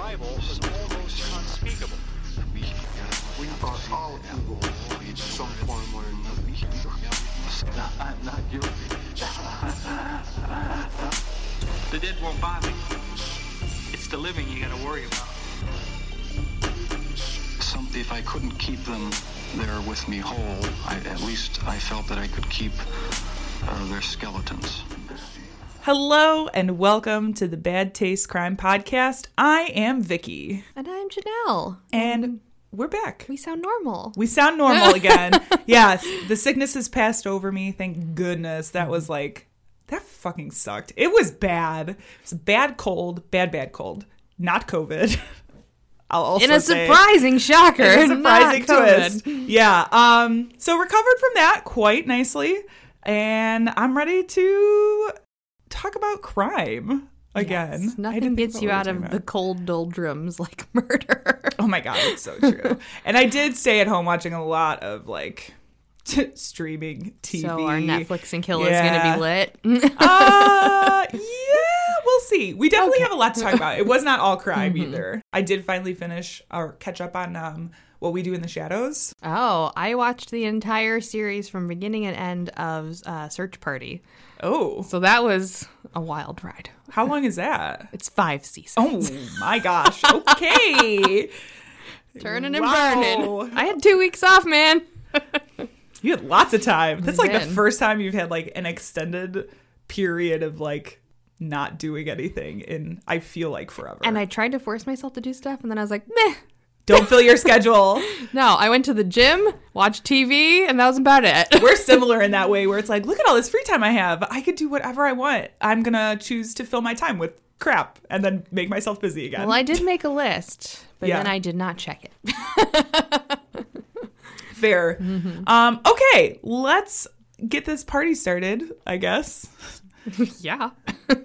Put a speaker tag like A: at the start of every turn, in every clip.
A: arrival was almost unspeakable.
B: We are all evil in some form or another.
C: I'm not guilty.
D: The dead won't bother you. It's the living you gotta worry about.
C: Some, if I couldn't keep them there with me whole, I, at least I felt that I could keep uh, their skeletons.
E: Hello and welcome to the Bad Taste Crime Podcast. I am Vicky,
F: And I'm Janelle.
E: and we're back.
F: We sound normal.
E: We sound normal again. yes, the sickness has passed over me. Thank goodness. That was like that fucking sucked. It was bad. It was a bad cold, bad bad cold. Not COVID. I'll also
F: In a
E: say-
F: surprising shocker.
E: in a surprising twist. Yeah. Um. So recovered from that quite nicely, and I'm ready to talk about crime again.
F: Yes,
E: I
F: Nothing
E: didn't think
F: gets you out of
E: talking
F: the cold doldrums like murder.
E: Oh my god, it's so true. and I did stay at home watching a lot of like streaming TV.
F: So our Netflix and kill
E: Yeah.
F: is going to be lit.
E: uh, yeah, we'll see. We definitely have a lot to talk about. It was not all crime
F: Mm-hmm.
E: either. I did finally finish or catch up on um what we do in the shadows.
F: oh, I watched the entire series from beginning and end of uh, Search Party.
E: Oh,
F: So that was a wild ride.
E: how long is that?
F: It's five seasons.
E: Oh my gosh. Okay.
F: Turning and
E: Wow.
F: burning. I had two weeks off, man.
E: You had lots of time. That's like the first time you've had like an extended period of like not doing anything in I feel like forever.
F: And I tried to force myself to do stuff, and then I was like, meh.
E: Don't fill your schedule.
F: No, I went to the gym, watched TV, and that was about it.
E: We're similar in that way where it's like, look at all this free time I have. I could do whatever I want. I'm gonna choose to fill my time with crap and then make myself busy again.
F: Well, I did make a list, but
E: Yeah.
F: then I did not check it.
E: Fair.
F: Mm-hmm.
E: Um, okay, let's get this party started, I guess.
F: Yeah.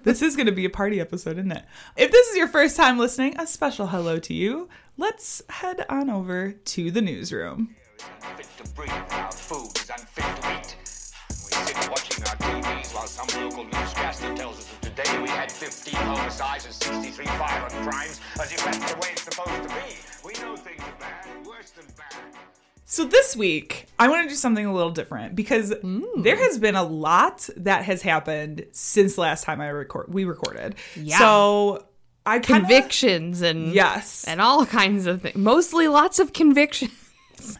E: this is going to be a party episode, isn't it? If this is your first time listening, a special hello to you. Let's head on over to the newsroom.
G: Unfit to breathe, our food is unfit to eat. We sit watching our TVs while some local newscaster tells us that today we had 15 homicides and 63 violent crimes, as if that's the way it's supposed to be. We know things are bad, worse than bad.
E: So this week, I want to do something a little different because mm. there has been a lot that has happened since last time I record we recorded.
F: Yeah.
E: So I kinda,
F: Convictions and
E: Yes.
F: and all kinds of things. Mostly lots of convictions.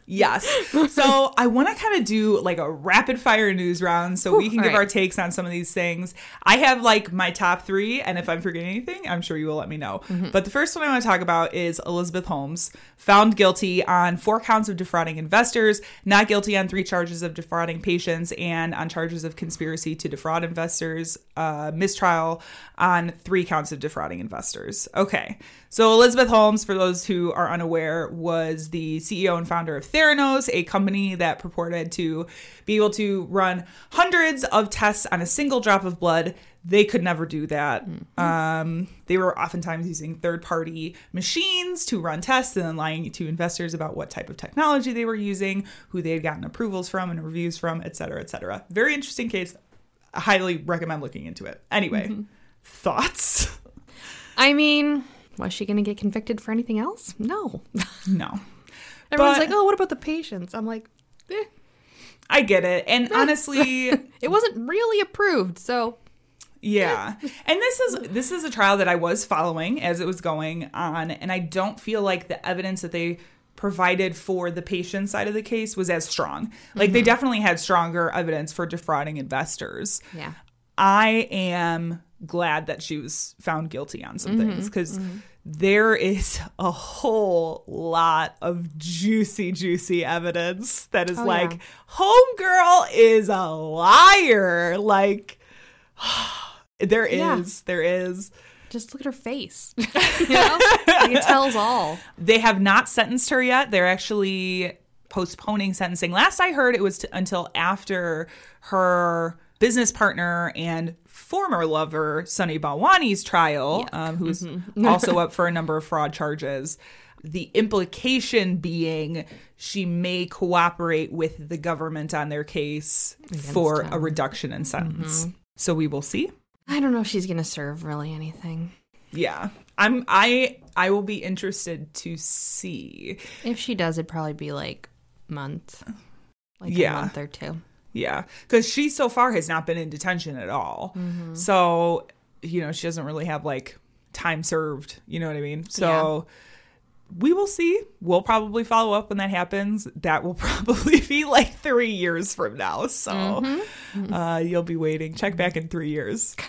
E: Yes. So I want to kind of do like a rapid fire news round so we can give
F: right.
E: our takes on some of these things. I have like my top three, and if I'm forgetting anything, I'm sure you will let me know.
F: Mm-hmm.
E: But the first one I want to talk about is Elizabeth Holmes, found guilty on four counts of defrauding investors, not guilty on three charges of defrauding patients, and on charges of conspiracy to defraud investors, uh, mistrial on three counts of defrauding investors. Okay. So, Elizabeth Holmes, for those who are unaware, was the CEO and founder of Theranos, a company that purported to be able to run hundreds of tests on a single drop of blood. They could never do that. Um, they were oftentimes using third party machines to run tests and then lying to investors about what type of technology they were using, who they had gotten approvals from and reviews from, et cetera, et cetera. Very interesting case. I highly recommend looking into it. Anyway, thoughts?
F: I mean, was she going to get convicted for anything else? No.
E: No.
F: Everyone's
E: But-
F: like, oh, what about the patients? I'm like, eh,
E: I get it. And honestly,
F: it wasn't really approved. So
E: yeah. And this is this is a trial that I was following as it was going on and I don't feel like the evidence that they provided for the patient side of the case was as strong. Like they definitely had stronger evidence for defrauding investors.
F: yeah.
E: I am glad that she was found guilty on some mm-hmm, things because mm-hmm. there is a whole lot of juicy, juicy evidence that is
F: Oh,
E: like,
F: yeah.
E: homegirl is a liar. Like, there is,
F: Yeah.
E: there is.
F: Just look at her face. you know? Like, it tells all.
E: They have not sentenced her yet. They're actually postponing sentencing. Last I heard, it was t- until after her business partner and former lover, Sunny Balwani's trial, um, who's also up for a number of fraud charges. The implication being she may cooperate with the government on their case for a reduction in sentence. So we will see.
F: I don't know if she's going to serve really anything.
E: Yeah. I'm I I will be interested to see.
F: If she does, it'd probably be like month, like
E: Yeah.
F: a month or two.
E: Yeah, because she so far has not been in detention at all.
F: Mm-hmm.
E: So you know she doesn't really have like time served. You know what I mean? So we will see. We'll probably follow up when that happens. That will probably be like three years from now. So
F: Mm-hmm.
E: uh, you'll be waiting. Check back in three years.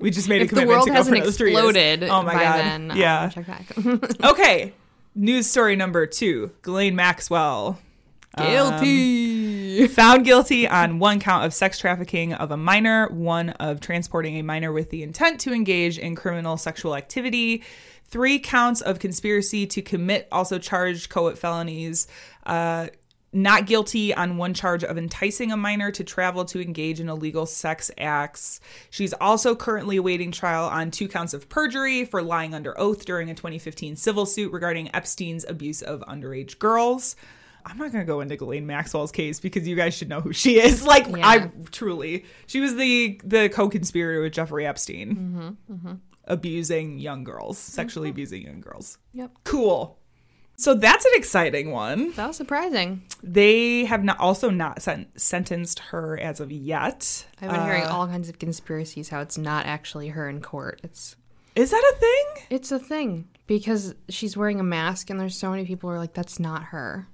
E: We just made a
F: If the
E: commitment
F: world
E: to go
F: hasn't
E: for
F: exploded
E: Oh my god!
F: then, I'll
E: yeah.
F: check back.
E: Okay. News story number two: Ghislaine Maxwell
F: Guilty.
E: found guilty on one count of sex trafficking of a minor, one of transporting a minor with the intent to engage in criminal sexual activity, three counts of conspiracy to commit also charged co-ed felonies. Uh, not guilty on one charge of enticing a minor to travel to engage in illegal sex acts. She's also currently awaiting trial on two counts of perjury for lying under oath during a 2015 civil suit regarding Epstein's abuse of underage girls. I'm not going to go into Ghislaine Maxwell's case because you guys should know who she is. Like,
F: Yeah.
E: I truly, she was the the co-conspirator with Jeffrey Epstein, mm-hmm, mm-hmm. abusing young girls, sexually mm-hmm. abusing young girls.
F: Yep.
E: Cool. So that's an exciting one.
F: That was surprising.
E: They have not also not sent, sentenced her as of yet.
F: I've been hearing
E: Uh,
F: all kinds of conspiracies how it's not actually her in court. It's
E: Is that a thing?
F: it's a thing because she's wearing a mask and there's so many people who are like that's not her.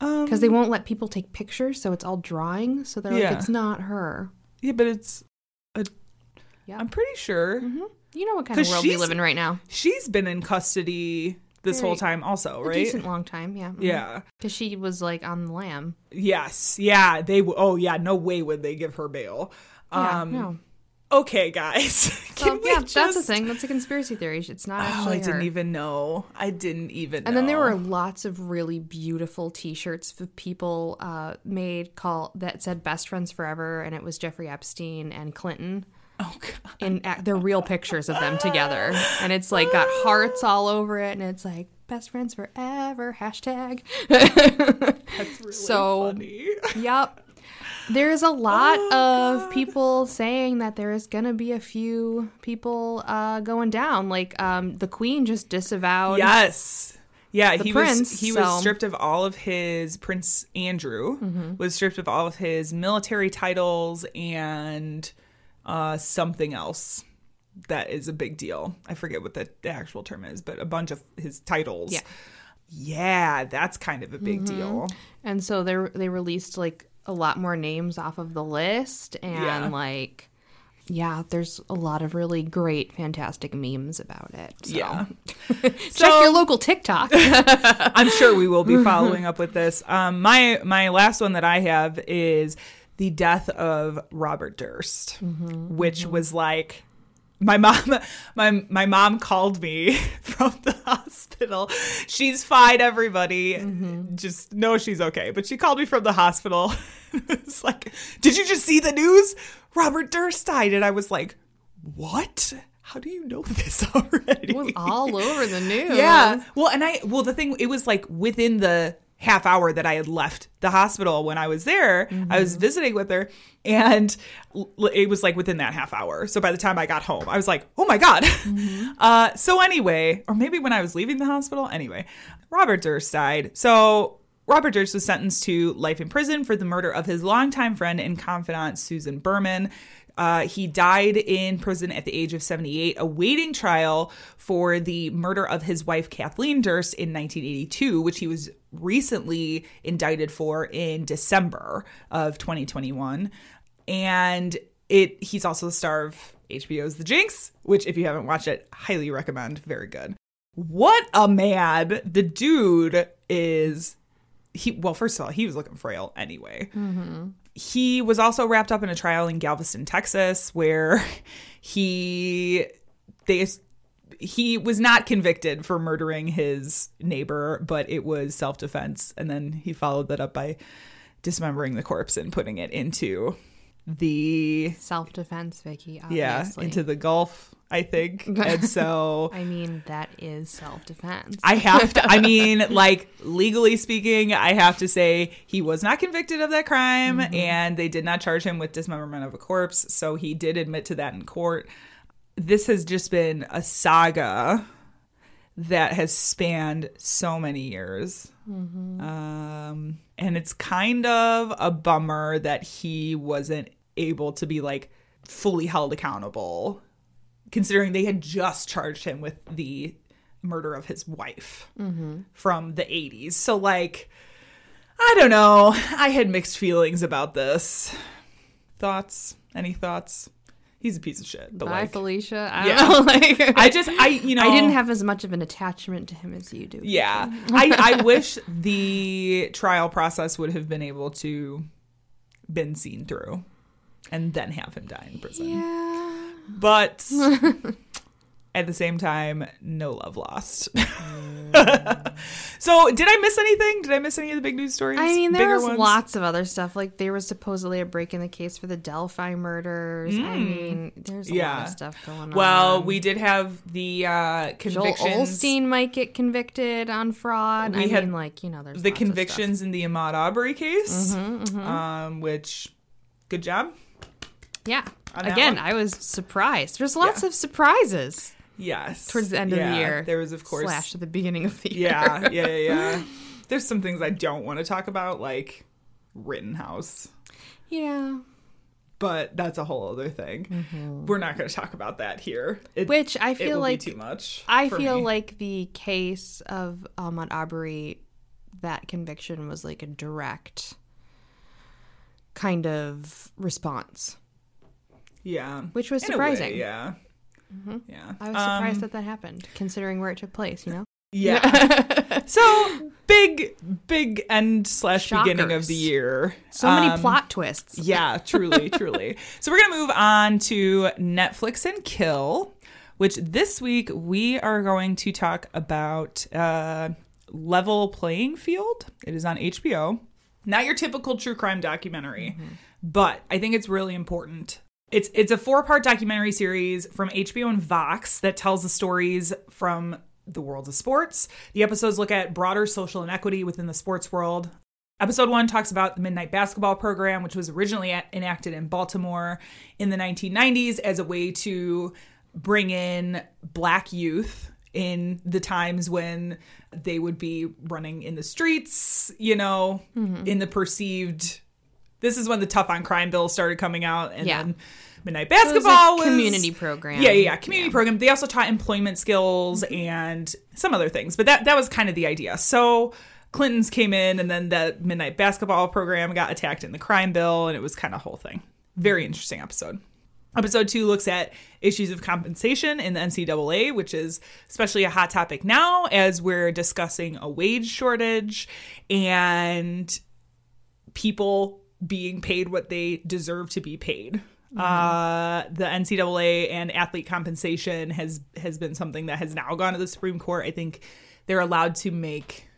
E: Um,
F: Because they won't let people take pictures, so it's all drawing. So they're
E: Yeah.
F: like, it's not her.
E: yeah, but it's. A,
F: Yeah.
E: I'm pretty sure
F: You know what kind of world we live in right now?
E: she's been in custody this whole time, also,
F: A
E: right?
F: decent long time, yeah.
E: Yeah.
F: Because she was like on the lam.
E: Yes. Yeah. They. w- Oh, yeah. No way would they give her bail.
F: Yeah,
E: Um.
F: no.
E: Okay, guys. Can we
F: yeah, that's a thing. That's a conspiracy theory. It's not
E: Oh,
F: actually
E: I didn't
F: her.
E: even know. I didn't even.
F: And then there were lots of really beautiful T-shirts that people uh, made call that said "Best Friends Forever," and it was Jeffrey Epstein and Clinton.
E: Oh God.
F: And ac- they're real pictures of them together, and it's like got hearts all over it, and it's like "Best Friends Forever" hashtag.
E: That's really
F: So-
E: funny.
F: Yep. There's a lot
E: Oh,
F: of people saying that there is gonna be a few people uh, going down. Like um, the Queen just disavowed.
E: Yes. Yeah, he
F: prince,
E: was he
F: so-
E: was stripped of all of his Prince Andrew
F: Mm-hmm.
E: was stripped of all of his military titles and uh something else that is a big deal. I forget what the, the actual term is, but a bunch of his titles.
F: Yeah.
E: Yeah, that's kind of a big
F: Mm-hmm.
E: deal.
F: And so they they released like a lot more names off of the list, and
E: Yeah.
F: like, yeah, there's a lot of really great, fantastic memes about it. So.
E: Yeah.
F: check your local TikTok.
E: I'm sure we will be following up with this. Um, my my last one that I have is the death of Robert Durst, which was like my mom my my mom called me from the hospital. She's fine, everybody. Mm-hmm. Just know she's okay. But she called me from the hospital. it's like, did you just see the news? Robert Durst died, and I was like, what? How do you know this already?
F: it was all over the news.
E: Yeah. Well, and I well the thing it was like within the half hour that I had left the hospital when I was there, I was visiting with her and it was like within that half hour. So by the time I got home, I was like, "Oh my god." Uh so anyway, or maybe when I was leaving the hospital, anyway, Robert Durst died. So Robert Durst was sentenced to life in prison for the murder of his longtime friend and confidant Susan Berman. Uh, he died in prison at the age of 78, awaiting trial for the murder of his wife Kathleen Durst in 1982, which he was recently indicted for in December of 2021. And it he's also the star of HBO's The Jinx, which if you haven't watched it, highly recommend. Very good. What a man. The dude is he well, first of all, he was looking frail anyway. He was also wrapped up in a trial in Galveston, Texas, where he they he was not convicted for murdering his neighbor, but it was self defense, and then he followed that up by dismembering the corpse and putting it into the
F: Self defense, Vicky.
E: yeah
F: Obviously.
E: into the Gulf, I think, and so.
F: I mean, that is self defense.
E: I have to, I mean, like, legally speaking, I have to say he was not convicted of that crime and they did not charge him with dismemberment of a corpse. So he did admit to that in court. this has just been a saga that has spanned so many years. Um, and it's kind of a bummer that he wasn't able to be like fully held accountable, considering they had just charged him with the murder of his wife mm-hmm. from the 80s. So, like, I don't know. I had mixed feelings about this. Thoughts? Any thoughts? He's a piece of shit. But
F: Bye,
E: like,
F: Felicia. I
E: Yeah.
F: know. Like,
E: I just, I, you know,
F: I didn't have as much of an attachment to him as you do.
E: Yeah. I, I wish the trial process would have been able to been seen through and then have him die in prison.
F: Yeah.
E: But at the same time, no love lost. so did I miss anything? Did I miss any of the big news stories?
F: I mean, there
E: Bigger
F: was
E: ones?
F: lots of other stuff. Like there was supposedly a break in the case for the Delphi murders. I mean, there's a lot
E: Mm. Yeah.
F: of stuff going on.
E: Well, we did have the uh,
F: Joel. Olstein might get convicted on fraud.
E: We
F: I
E: had
F: mean, like you know, there's
E: the
F: lots of
E: convictions in the Ahmaud Arbery case,
F: Mm-hmm,
E: Um, which good job.
F: Yeah. Again,
E: one.
F: I was surprised. There's lots
E: Yeah.
F: of surprises
E: Yes,
F: towards the end of the year.
E: there was of course
F: slash to the beginning of the year.
E: Yeah, yeah, yeah, yeah. There's some things I don't want to talk about, like Rittenhouse,
F: yeah.
E: but that's a whole other thing. We're not going to talk about that here. It,
F: Mm-hmm. Which I feel like
E: be too much.
F: I feel
E: me.
F: like the case of Ahmaud Arbery, that conviction was like a direct kind of response,
E: yeah,
F: which was
E: In a way,
F: surprising.
E: yeah, yeah.
F: I was surprised
E: Um,
F: that that happened, considering where it took place. You know,
E: Yeah. so big, big end slash beginning of the year.
F: so many
E: Um,
F: plot twists.
E: Yeah, truly, truly. So we're gonna move on to Netflix and Kill, which this week we are going to talk about uh, Level Playing Field. It is on HBO. Not your typical true crime documentary, but I think it's really important. It's it's a four part documentary series from HBO and Vox that tells the stories from the world of sports. The episodes look at broader social inequity within the sports world, Episode one talks about the Midnight Basketball Program, which was originally enacted in Baltimore in the 1990s as a way to bring in black youth in the times when they would be running in the streets, you know, mm-hmm. in the perceived. This is when the tough on crime bill started coming out, and
F: Yeah.
E: then Midnight
F: It was a
E: Basketball was,
F: community program.
E: Yeah, yeah, yeah, community program. They also taught employment skills and some other things, but that that was kind of the idea. So Clinton's came in, and then the midnight basketball program got attacked in the crime bill, and it was kind of a whole thing. Very interesting episode. Episode two looks at issues of compensation in the NCAA, which is especially a hot topic now as we're discussing a wage shortage and people being paid what they deserve to be paid. Uh, the NCAA and athlete compensation has has been something that has now gone to the Supreme Court. I think they're allowed to make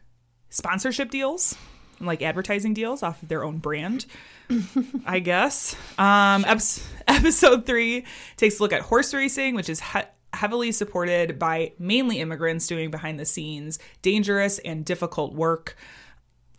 E: sponsorship deals and like advertising deals off of their own brand. I guess. Um, eps- episode three takes a look at horse racing, which is he- heavily supported by mainly immigrants doing behind the scenes dangerous and difficult work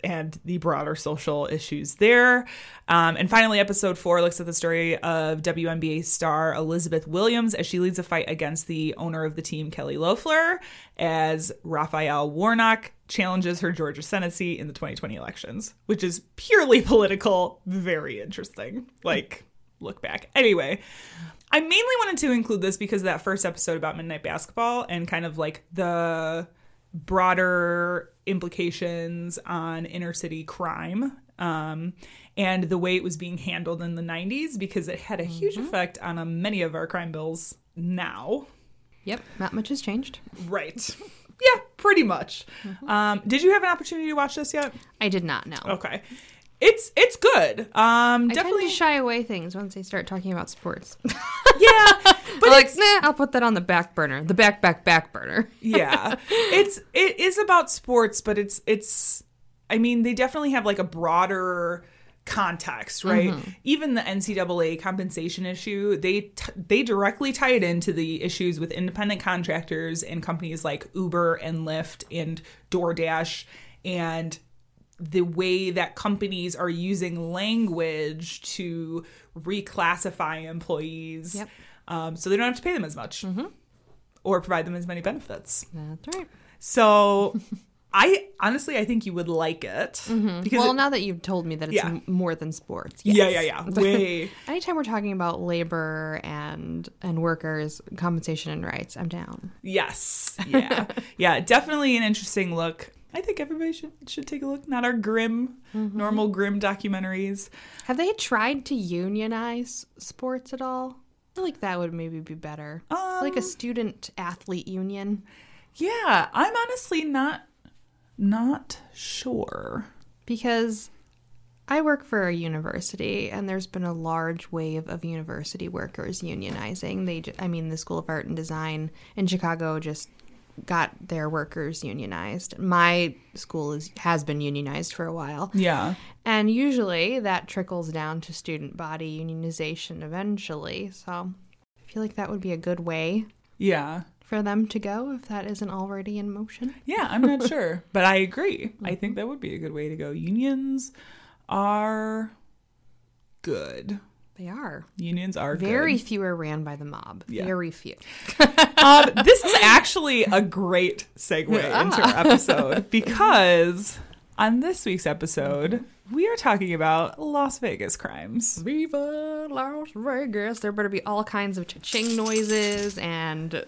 E: and the broader social issues there. Um, and finally, episode four looks at the story of WNBA star Elizabeth Williams as she leads a fight against the owner of the team, Kelly Loeffler, as Raphael Warnock challenges her Georgia Senate seat in the 2020 elections, which is purely political. Very interesting. Like, look back. Anyway, I mainly wanted to include this because that first episode about Midnight Basketball and kind of like the broader implications on inner city crime um, and the way it was being handled in the 90s because it had a huge effect on uh, many of our crime bills now.
F: Yep, not much has changed.
E: Right. yeah, pretty much. Um, did you have an opportunity to watch this yet?
F: I did not know.
E: Okay. It's it's good. Um,
F: I tend
E: definitely.
F: to shy away things once they start talking about sports.
E: yeah, but
F: like, nah, I'll put that on the back burner. The back, back, back burner.
E: yeah it's it is about sports but it's it's i mean they definitely have like a broader context right even the ncaa compensation issue they t- they directly tie it into the issues with independent contractors and companies like uber and lyft and doordash and the way that companies are using language to reclassify employees
F: Yep.
E: um, so they don't have to pay them as much or provide them as many benefits.
F: That's right.
E: So I honestly, I think you would like it because
F: Well,
E: it-
F: now that you've told me that it's
E: Yeah.
F: m- more than sports.
E: yeah, yeah, yeah, way.
F: Anytime we're talking about labor and and workers' compensation and rights, I'm down.
E: Yes. Yeah. yeah. Definitely an interesting look. I think everybody should should take a look. Not our grim, mm-hmm. normal grim documentaries.
F: Have they tried to unionize sports at all? I feel like that would maybe be better. like a um, student athlete union.
E: Yeah, I'm honestly not not sure.
F: because I work for a university and there's been a large wave of university workers unionizing. They I mean the School of Art and Design in Chicago just got their workers unionized. My school is has been unionized for a while.
E: Yeah.
F: And usually that trickles down to student body unionization eventually. So I feel like that would be a good way
E: Yeah.
F: for them to go if that isn't already in motion.
E: Yeah, I'm not sure, but I agree. I mm-hmm. think that would be a good way to go. Unions are good.
F: They are.
E: Unions are
F: Very
E: good.
F: few are ran by the mob.
E: Yeah.
F: Very few.
E: um, this is actually a great segue into our episode because on this week's episode, we are talking about Las Vegas crimes.
F: Viva Las Vegas. There better be all kinds of cha-ching noises and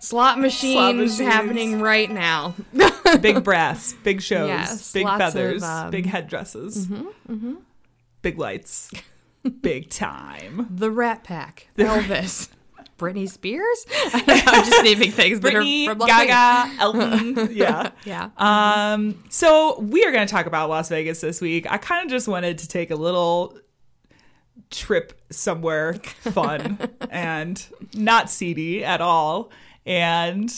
F: slot machines,
E: machines.
F: happening right now.
E: Big brass, big shows,
F: Yes,
E: big
F: lots of,
E: feathers,
F: um,
E: big headdresses, big lights, big time.
F: the Rat Pack, Elvis, Britney Spears. I'm just naming things
E: Britney,
F: that are from Las Vegas.
E: Gaga, Elton. yeah.
F: Yeah.
E: Um, so we are going to talk about Las Vegas this week. I kind of just wanted to take a little trip somewhere fun and not seedy at all. And,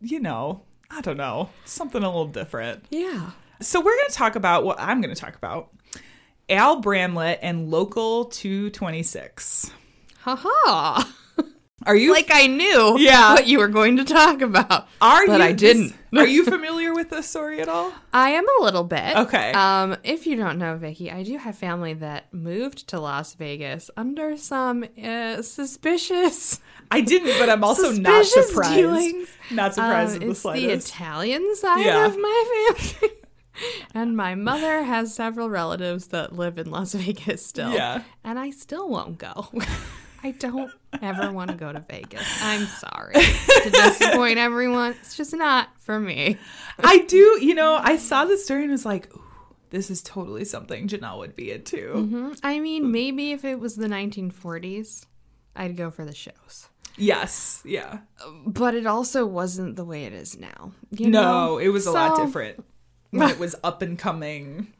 E: you know, I don't know, something a little different.
F: yeah.
E: So we're going to talk about what I'm going to talk about Al Bramlett and Local 226.
F: Haha.
E: Are you
F: Like I knew
E: Yeah.
F: what you were going to talk about.
E: are
F: but
E: you
F: I didn't.
E: are you familiar with this story at all?
F: I am a little bit.
E: Okay.
F: Um, if you don't know, Vicky, I do have family that moved to Las Vegas under some uh, suspicious
E: I didn't, but I'm also not surprised.
F: dealings.
E: Not surprised
F: Um,
E: in the
F: it's the. Italian side
E: Yeah.
F: of my family. And my mother has several relatives that live in Las Vegas still.
E: Yeah.
F: And I still won't go. I don't ever want to go to Vegas. I'm sorry to disappoint everyone. It's just not for me.
E: I do, you know, I saw this story and was like, Ooh, this is totally something Janelle would be into. Mm-hmm.
F: I mean, maybe if it was the 1940s, I'd go for the shows.
E: Yes, yeah.
F: But it also wasn't the way it is now. You
E: No,
F: know?
E: it was a lot different when it was up and coming.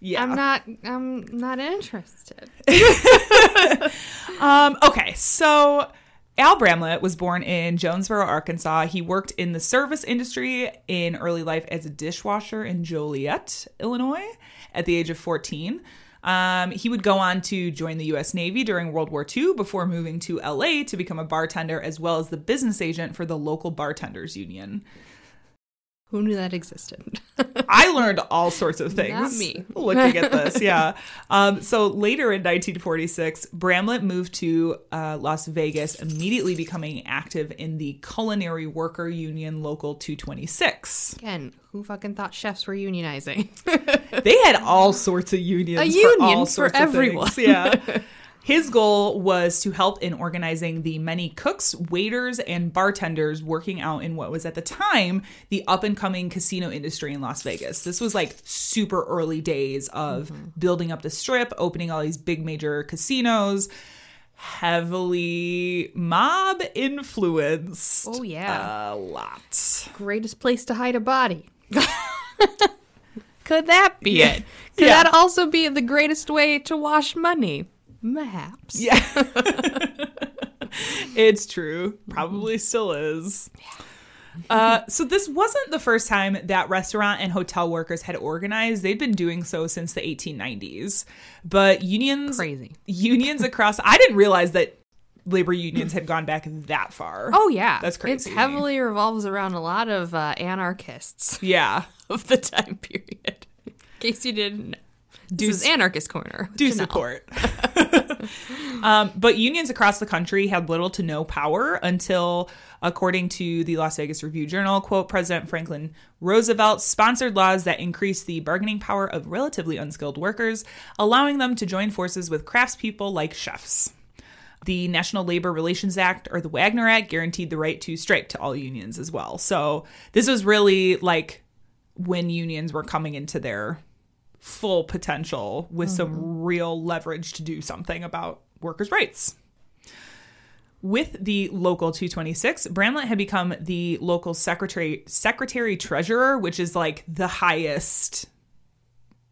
E: Yeah.
F: I'm not. I'm not interested.
E: Um, okay, so Al Bramlett was born in Jonesboro, Arkansas. He worked in the service industry in early life as a dishwasher in Joliet, Illinois, at the age of 14. Um, he would go on to join the U.S. Navy during World War II before moving to L.A. to become a bartender as well as the business agent for the local bartenders union.
F: Who knew that existed?
E: I learned all sorts of things.
F: Not me.
E: Looking at this, yeah. Um, so later in 1946, Bramlett moved to uh, Las Vegas, immediately becoming active in the Culinary Worker Union Local 226.
F: Again, who fucking thought chefs were unionizing?
E: They had all sorts of unions.
F: A
E: for
F: union
E: all
F: for
E: sorts of
F: everyone.
E: Yeah. His goal was to help in organizing the many cooks, waiters, and bartenders working out in what was at the time the up and coming casino industry in Las Vegas. This was like super early days of
F: Mm-hmm.
E: building up the strip, opening all these big major casinos, heavily mob influenced.
F: Oh, yeah.
E: A lot.
F: Greatest place to hide a body. Could that be it? Could
E: Yeah.
F: that also be the greatest way to wash money? Perhaps.
E: Yeah. it's true. Probably still is. Uh, so this wasn't the first time that restaurant and hotel workers had organized. They'd been doing so since the 1890s. But unions
F: Crazy.
E: unions across I didn't realize that labor unions had gone back that far.
F: Oh yeah,
E: That's crazy.
F: It heavily revolves around a lot of uh, anarchists
E: Yeah.
F: of the time period. In case you didn't know,
E: Do
F: this is anarchist corner.
E: Do
F: Janelle.
E: support. um, but unions across the country had little to no power until, according to the Las Vegas Review Journal, quote, President Franklin Roosevelt sponsored laws that increased the bargaining power of relatively unskilled workers, allowing them to join forces with craftspeople like chefs. The National Labor Relations Act or the Wagner Act guaranteed the right to strike to all unions as well. So this was really like when unions were coming into their full potential with some mm-hmm. real leverage to do something about workers' rights. With the local 226, Bramlett had become the local secretary secretary treasurer, which is like the highest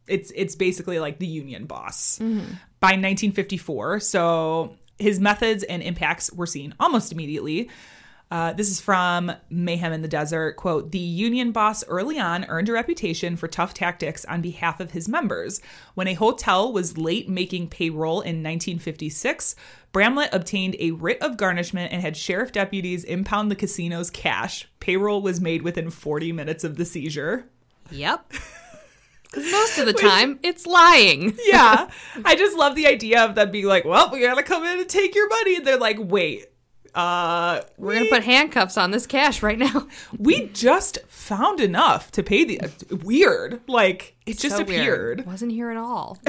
E: it's it's basically like the union boss. Mm-hmm. By 1954 so his methods and impacts were seen almost immediately uh, this is from mayhem in the desert quote the union boss early on earned a reputation for tough tactics on behalf of his members when a hotel was late making payroll in 1956 bramlett obtained a writ of garnishment and had sheriff deputies impound the casino's cash payroll was made within 40 minutes of the seizure
F: Yep. most of the time, it's lying.
E: yeah. I just love the idea of them being like, well, we gotta come in and take your money. And they're like, wait, uh,
F: We're gonna put handcuffs on this cash right now.
E: we just found enough to pay the weird. Like, it just
F: So
E: appeared.
F: weird. Wasn't here at all.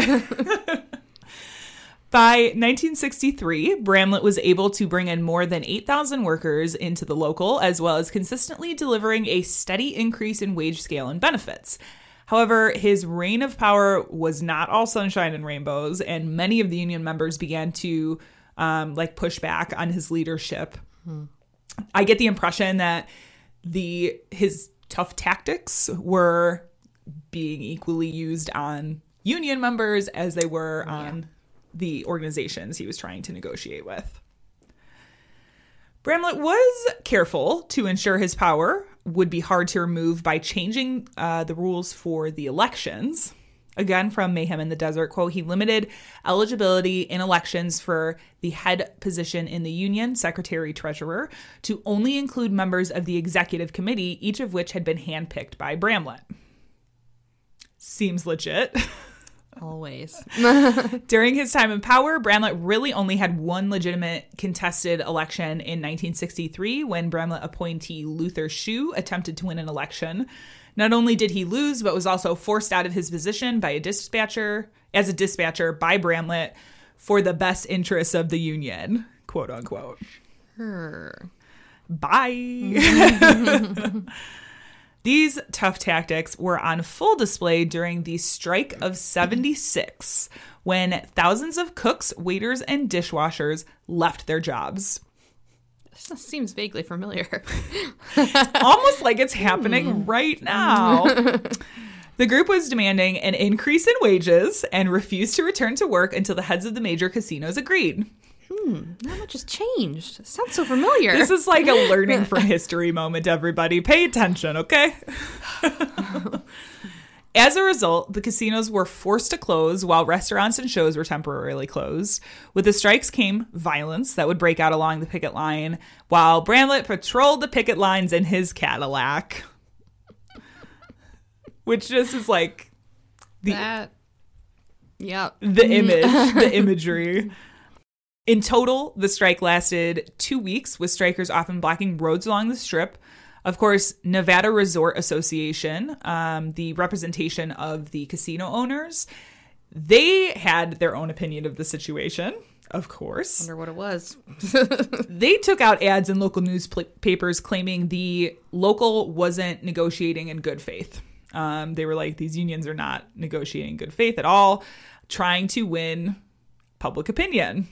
E: By 1963, Bramlett was able to bring in more than 8,000 workers into the local, as well as consistently delivering a steady increase in wage scale and benefits. However, his reign of power was not all sunshine and rainbows, and many of the union members began to um, like pushback on his leadership. I get the impression that the his tough tactics were being equally used on union members as they were on the organizations he was trying to negotiate with. Bramlett was careful to ensure his power would be hard to remove by changing uh, the rules for the elections. Again, from Mayhem in the Desert, quote, he limited eligibility in elections for the head position in the union, secretary treasurer, to only include members of the executive committee, each of which had been handpicked by Bramlett. Seems legit.
F: Always.
E: During his time in power, Bramlett really only had one legitimate contested election in 1963 when Bramlett appointee Luther Shue attempted to win an election. Not only did he lose, but was also forced out of his position by a dispatcher as a dispatcher by Bramlett for the best interests of the union, quote unquote. Bye. These tough tactics were on full display during the Strike of 76, when thousands of cooks, waiters, and dishwashers left their jobs.
F: This seems vaguely familiar.
E: Almost like it's happening right now. The group was demanding an increase in wages and refused to return to work until the heads of the major casinos agreed.
F: Hmm, not much has changed. Sounds so familiar.
E: This is like a learning from history moment, everybody. Pay attention, okay? As a result, the casinos were forced to close while restaurants and shows were temporarily closed. With the strikes came violence that would break out along the picket line, while Bramlett patrolled the picket lines in his Cadillac. Which just is like the
F: that. Yep.
E: the image, the imagery. In total, the strike lasted two weeks, with strikers often blocking roads along the strip. Of course, Nevada Resort Association, um, the representation of the casino owners, they had their own opinion of the situation. Of course,
F: Wonder what it was.
E: they took out ads in local newspapers claiming the local wasn't negotiating in good faith. Um, they were like, these unions are not negotiating in good faith at all, trying to win public opinion.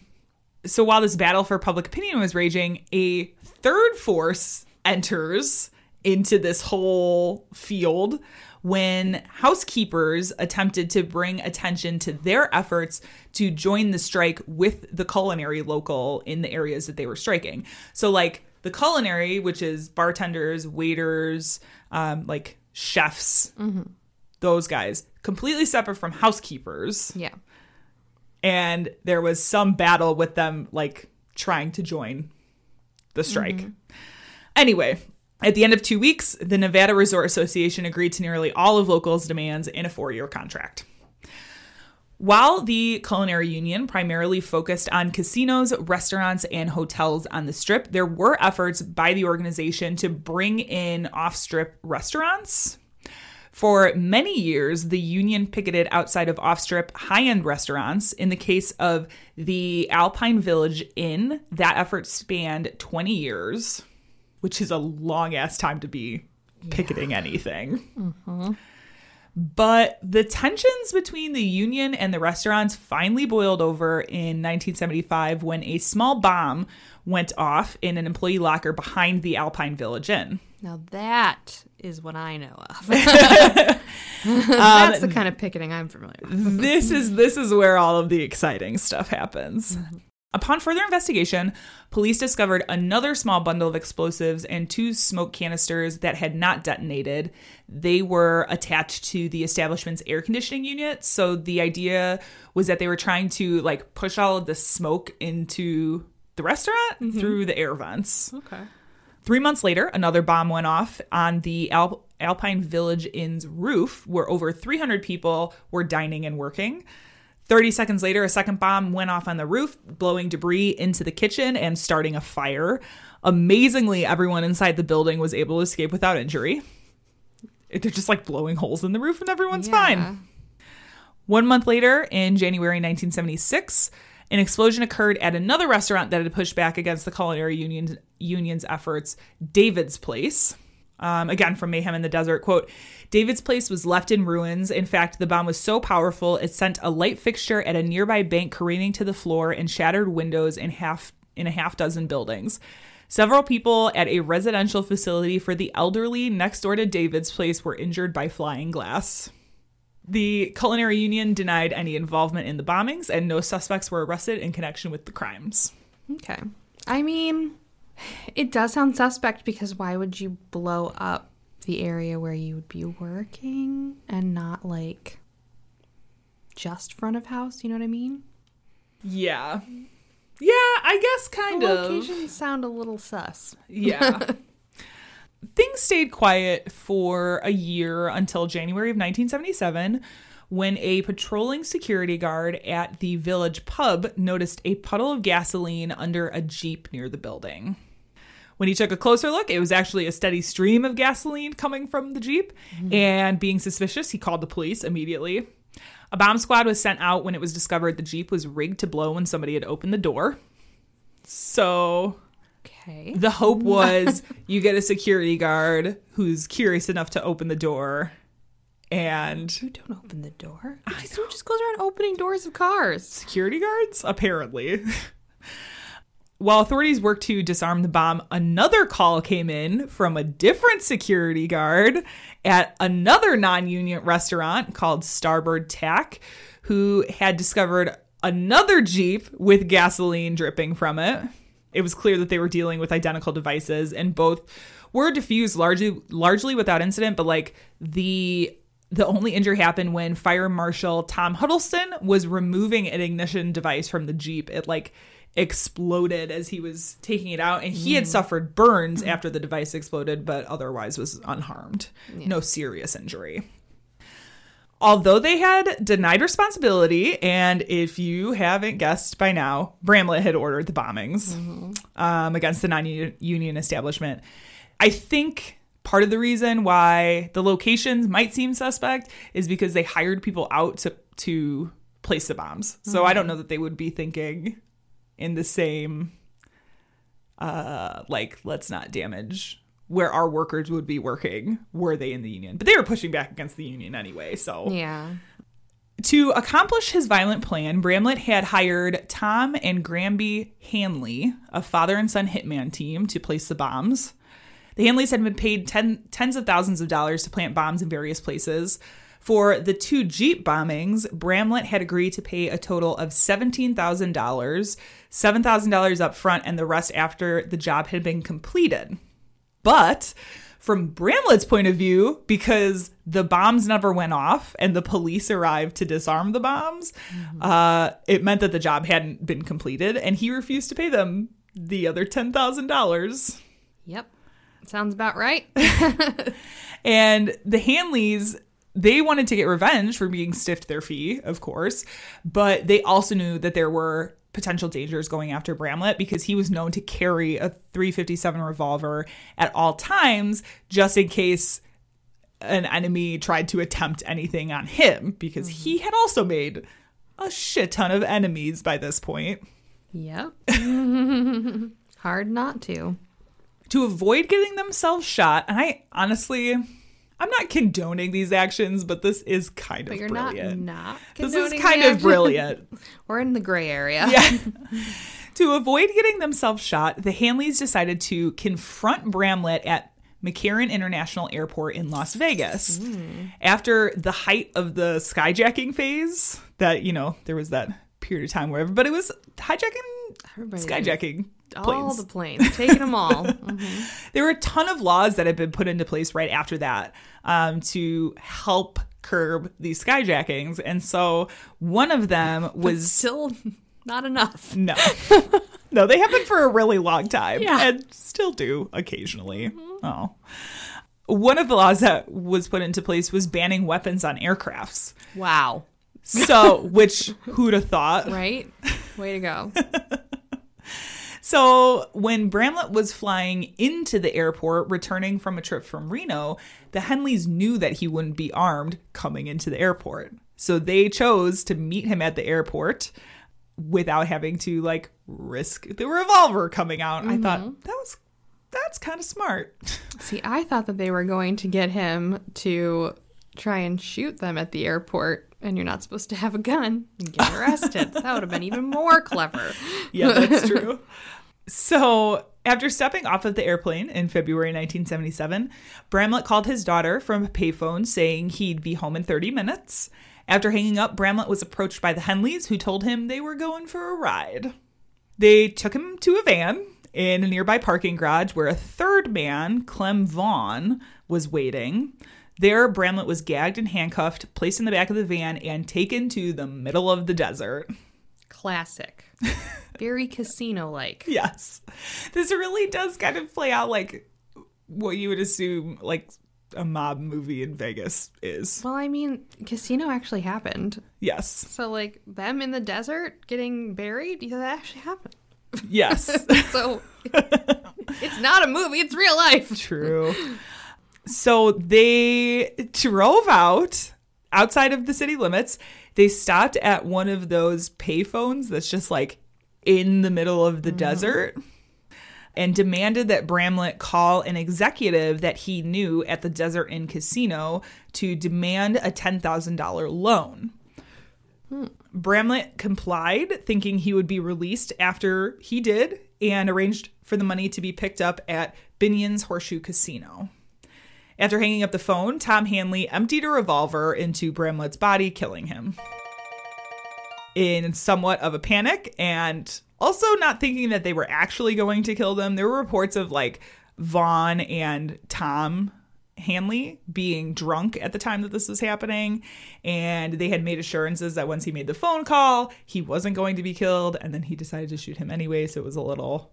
E: So while this battle for public opinion was raging, a third force enters into this whole field when housekeepers attempted to bring attention to their efforts to join the strike with the culinary local in the areas that they were striking. So, like the culinary, which is bartenders, waiters, um, like chefs, those guys, completely separate from housekeepers
F: Yeah.
E: and there was some battle with them like trying to join the strike. Anyway, at the end of two weeks, the Nevada Resort Association agreed to nearly all of locals' demands in a four year contract. While the Culinary Union primarily focused on casinos, restaurants, and hotels on the strip, there were efforts by the organization to bring in off strip restaurants. For many years, the union picketed outside of off strip high end restaurants. In the case of the Alpine Village Inn, that effort spanned 20 years, which is a long ass time to be picketing anything. But the tensions between the union and the restaurants finally boiled over in 1975 when a small bomb went off in an employee locker behind the Alpine Village Inn.
F: Now that is what I know of.
E: Um,
F: That's the kind of picketing I'm familiar with.
E: this is this is where all of the exciting stuff happens. Upon further investigation, police discovered another small bundle of explosives and two smoke canisters that had not detonated. They were attached to the establishment's air conditioning unit, so the idea was that they were trying to like push all of the smoke into the restaurant mm-hmm. through the air vents.
F: Okay.
E: Three months later, another bomb went off on the Al- Alpine Village Inn's roof, where over 300 people were dining and working. 30 seconds later, a second bomb went off on the roof, blowing debris into the kitchen and starting a fire. Amazingly, everyone inside the building was able to escape without injury. They're just like blowing holes in the roof and everyone's fine. One month later, in January 1976, an explosion occurred at another restaurant that had pushed back against the culinary union, union's efforts, David's Place. Um, again, from Mayhem in the Desert, quote, David's place was left in ruins. In fact, the bomb was so powerful it sent a light fixture at a nearby bank careening to the floor and shattered windows in half in a half dozen buildings. Several people at a residential facility for the elderly next door to David's place were injured by flying glass. The Culinary Union denied any involvement in the bombings, and no suspects were arrested in connection with the crimes.
F: Okay. I mean, it does sound suspect because why would you blow up the area where you would be working and not like just front of house? You know what I mean?
E: Yeah. Yeah, I guess kind
F: The
E: of.
F: locations sound a little sus.
E: Yeah. Things stayed quiet for a year until January of 1977 when a patrolling security guard at the village pub noticed a puddle of gasoline under a Jeep near the building. When he took a closer look, it was actually a steady stream of gasoline coming from the Jeep. And being suspicious, he called the police immediately. A bomb squad was sent out when it was discovered the Jeep was rigged to blow when somebody had opened the door. So
F: Okay.
E: the hope was you get a security guard who's curious enough to open the door and
F: You don't open the door. I just, who just goes around opening doors of cars?
E: security guards apparently while authorities worked to disarm the bomb another call came in from a different security guard at another non-union restaurant called starboard tack who had discovered another jeep with gasoline dripping from it it was clear that they were dealing with identical devices and both were diffused largely largely without incident but like the the only injury happened when fire marshal Tom Huddleston was removing an ignition device from the Jeep. It like exploded as he was taking it out and he had suffered burns after the device exploded but otherwise was unharmed. No serious injury. Although they had denied responsibility, and if you haven't guessed by now, Bramlett had ordered the bombings um, against the non union establishment. I think part of the reason why the locations might seem suspect is because they hired people out to, to place the bombs. So I don't know that they would be thinking in the same, uh, like, let's not damage where our workers would be working were they in the union. But they were pushing back against the union anyway. So
F: Yeah.
E: to accomplish his violent plan, Bramlett had hired Tom and Gramby Hanley, a father and son hitman team, to place the bombs. The Hanleys had been paid ten, tens of thousands of dollars to plant bombs in various places. For the two Jeep bombings, Bramlett had agreed to pay a total of $17,000, $7,000 up front, and the rest after the job had been completed. But from Bramlett's point of view, because the bombs never went off and the police arrived to disarm the bombs, uh, it meant that the job hadn't been completed and he refused to pay them the other $10,000.
F: Yep. Sounds about right.
E: And the Hanleys they wanted to get revenge for being stiffed their fee, of course, but they also knew that there were potential dangers going after Bramlett because he was known to carry a 357 revolver at all times just in case an enemy tried to attempt anything on him because he mm-hmm. had also made a shit ton of enemies by this point.
F: Yep. Hard not to.
E: To avoid getting themselves shot. And I honestly, I'm not condoning these actions, but this is kind
F: But
E: of
F: you're
E: brilliant.
F: not not.
E: this is kind of brilliant.
F: We're in the gray area.
E: Yeah. to avoid getting themselves shot, the Hanleys decided to confront Bramlett at McCarran International Airport in Las Vegas. Hmm. After the height of the skyjacking phase, that, you know, there was that period of time where everybody was hijacking,
F: Everybody-
E: skyjacking
F: All the planes, taking them all. Mhm.
E: there were a ton of laws that had been put into place right after that um, to help curb these skyjackings. And so one of them was
F: Still not enough.
E: no. no, they happened for a really long time
F: Yeah.
E: and still do occasionally. Oh. One of the laws that was put into place was banning weapons on aircrafts.
F: Wow.
E: So, which who'd have thought?
F: Right? Way to go.
E: So, when Bramlett was flying into the airport, returning from a trip from Reno, the Hanleys knew that he wouldn't be armed coming into the airport. So, they chose to meet him at the airport without having to like risk the revolver coming out. I thought mm-hmm. that was that's kind of smart.
F: See, I thought that they were going to get him to try and shoot them at the airport, and you're not supposed to have a gun and get arrested. that would have been even more clever.
E: yeah, that's true. So, after stepping off of the airplane in February 1977, Bramlett called his daughter from a payphone saying he'd be home in 30 minutes. After hanging up, Bramlett was approached by the Hanleys, who told him they were going for a ride. They took him to a van in a nearby parking garage where a third man, Clem Vaughn, was waiting. There, Bramlett was gagged and handcuffed, placed in the back of the van, and taken to the middle of the desert.
F: Classic. Very casino like.
E: Yes. This really does kind of play out like what you would assume like a mob movie in Vegas is.
F: Well, I mean, casino actually happened.
E: Yes.
F: So, like, them in the desert getting buried, yeah, that actually happened.
E: Yes.
F: So, it's not a movie, it's real life.
E: True. So they drove out outside of the city limits. They stopped at one of those payphones that's just like in the middle of the mm-hmm. desert and demanded that Bramlett call an executive that he knew at the Desert Inn Casino to demand a $10,000 loan. Hmm. Bramlett complied, thinking he would be released after he did, and arranged for the money to be picked up at Binion's Horseshoe Casino. After hanging up the phone, Tom Hanley emptied a revolver into Bramlett's body, killing him. In somewhat of a panic and also not thinking that they were actually going to kill them, there were reports of like Vaughn and Tom Hanley being drunk at the time that this was happening. And they had made assurances that once he made the phone call, he wasn't going to be killed. And then he decided to shoot him anyway. So it was a little,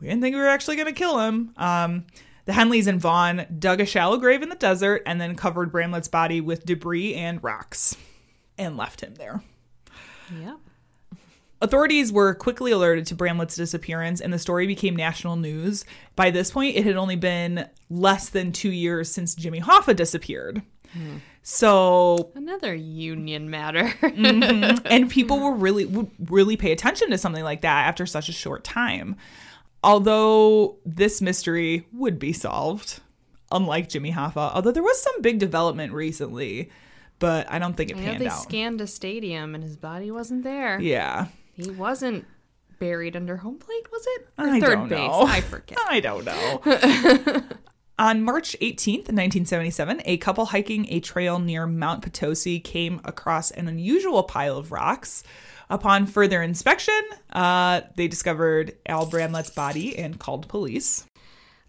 E: we didn't think we were actually going to kill him. Um, the Hanleys and Vaughn dug a shallow grave in the desert and then covered Bramlett's body with debris and rocks and left him there.
F: Yep.
E: Authorities were quickly alerted to Bramlett's disappearance, and the story became national news. By this point, it had only been less than two years since Jimmy Hoffa disappeared. Hmm. So,
F: Another union matter. Mm-hmm.
E: and people were really would really pay attention to something like that after such a short time. Although this mystery would be solved, unlike Jimmy Hoffa. Although there was some big development recently, but I don't think it
F: I
E: panned
F: they
E: out.
F: scanned a stadium and his body wasn't there.
E: yeah.
F: He wasn't buried under home plate, was it? Or
E: I
F: third
E: don't
F: base.
E: know.
F: I forget.
E: I don't know. On March 18th, 1977, a couple hiking a trail near Mount Potosi came across an unusual pile of rocks. Upon further inspection, uh, they discovered Al Bramlett's body and called police.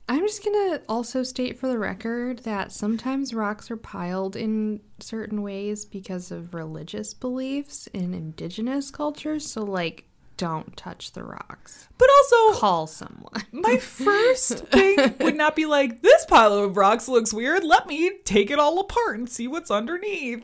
F: I'm just gonna also state for the record that sometimes rocks are piled in certain ways because of religious beliefs in indigenous cultures. So, like, don't touch the rocks.
E: But also,
F: Call someone.
E: my first thing would not be like, this pile of rocks looks weird. Let me take it all apart and see what's underneath.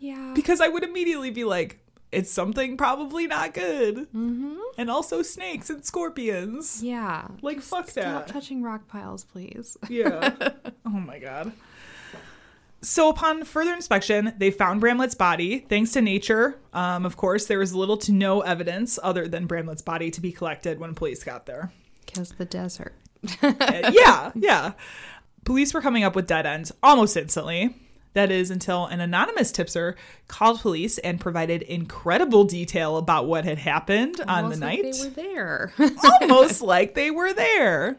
F: Yeah.
E: Because I would immediately be like, it's something probably not good. Mm-hmm. And also snakes and scorpions.
F: Yeah.
E: Like, fuck
F: Stop
E: that.
F: Stop touching rock piles, please.
E: Yeah. oh my god. So upon further inspection, they found Bramlett's body. Thanks to nature, um, of course, there was little to no evidence other than Bramlett's body to be collected when police got there.
F: Because the desert.
E: Yeah, yeah. Police were coming up with dead ends almost instantly. That is until an anonymous tipster called police and provided incredible detail about what had happened on the
F: Almost like
E: night.
F: they were there.
E: almost like they were there.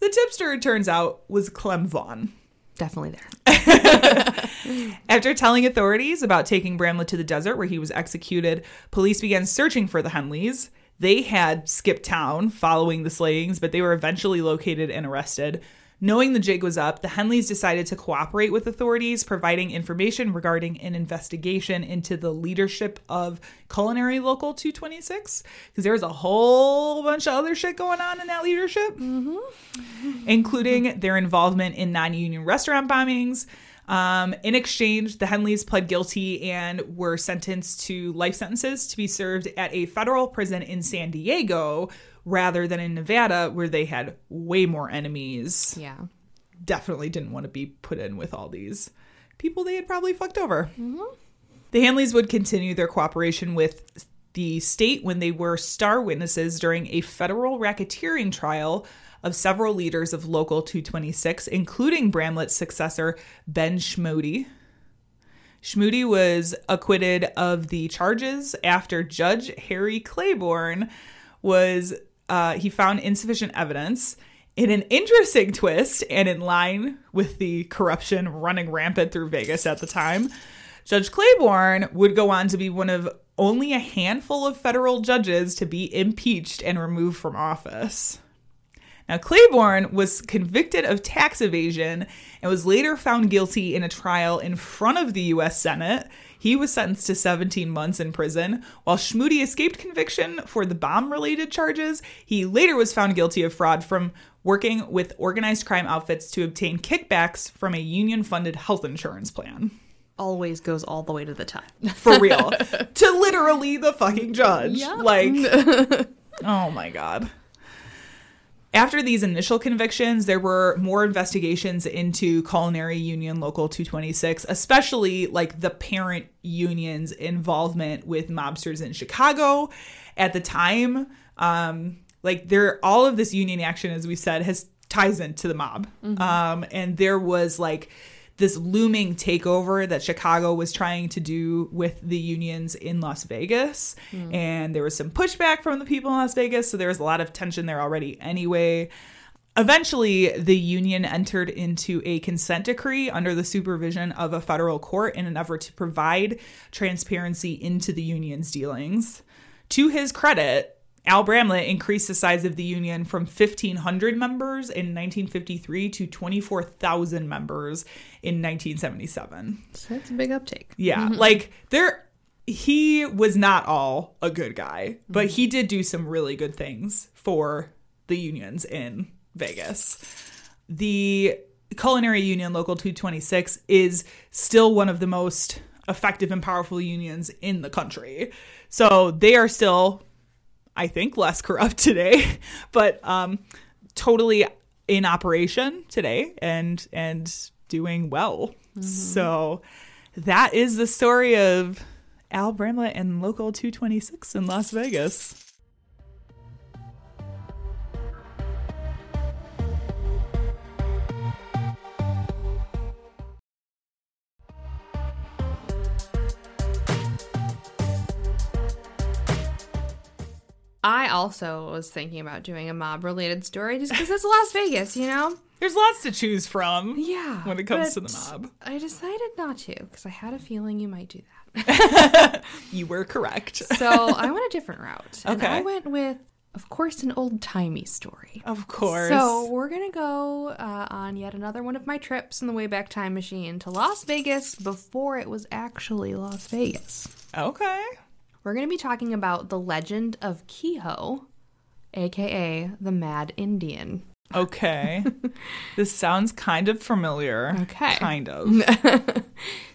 E: The tipster, it turns out, was Clem Vaughn.
F: Definitely there.
E: After telling authorities about taking Bramlett to the desert where he was executed, police began searching for the Hanleys. They had skipped town following the slayings, but they were eventually located and arrested. Knowing the jig was up, the Hanleys decided to cooperate with authorities, providing information regarding an investigation into the leadership of Culinary Local 226. Because there was a whole bunch of other shit going on in that leadership mm-hmm. including their involvement in non union restaurant bombings. Um, in exchange, the Hanleys pled guilty and were sentenced to life sentences to be served at a federal prison in San Diego rather than in Nevada, where they had way more enemies.
F: Yeah.
E: Definitely didn't want to be put in with all these people they had probably fucked over. The Hanleys would continue their cooperation with the state when they were star witnesses during a federal racketeering trial of several leaders of Local 226, including Bramlett's successor, Ben Schmoutey. Schmoutey was acquitted of the charges after Judge Harry Claiborne was uh, he found insufficient evidence. In an interesting twist and in line with the corruption running rampant through Vegas at the time, Judge Claiborne would go on to be one of only a handful of federal judges to be impeached and removed from office. Now, Claiborne was convicted of tax evasion and was later found guilty in a trial in front of the U.S. Senate. He was sentenced to 17 months in prison. While Schmoutey escaped conviction for the bomb related charges, he later was found guilty of fraud from working with organized crime outfits to obtain kickbacks from a union funded health insurance plan.
F: Always goes all the way to the top.
E: For real. to literally the fucking judge. Like, oh my God. After these initial convictions, there were more investigations into Culinary Union Local 226, especially like the parent union's involvement with mobsters in Chicago. At the time, um, like there, all of this union action, as we said, has ties into the mob. Um, and there was like this looming takeover that Chicago was trying to do with the unions in Las Vegas. Hmm. And there was some pushback from the people in Las Vegas. So there was a lot of tension there already anyway. Eventually, the union entered into a consent decree under the supervision of a federal court in an effort to provide transparency into the union's dealings. To his credit, Al Bramlett increased the size of the union from 1,500 members in 1953 to 24,000 members in 1977.
F: So that's a big uptake.
E: Yeah, mm-hmm. like there, he was not all a good guy, but he did do some really good things for the unions in Vegas. The Culinary Union Local 226 is still one of the most effective and powerful unions in the country. So they are still, I think, less corrupt today, but um, totally in operation today and and doing well. So that is the story of Al Bramlett and Local 226 in Las Vegas.
F: I also was thinking about doing a mob related story just because it's Las Vegas, you know?
E: There's lots to choose from.
F: Yeah.
E: When it comes to the mob.
F: I decided not to because I had a feeling you might do that.
E: You were correct.
F: So I went a different route. And
E: Okay.
F: I went with, of course, an old timey story.
E: Of course.
F: So we're gonna go uh, on yet another one of my trips in the Wayback Time Machine to Las Vegas before it was actually Las Vegas.
E: okay.
F: We're going to be talking about the legend of Queho, aka the Mad Indian.
E: Okay. this sounds kind of familiar.
F: Okay.
E: Kind of.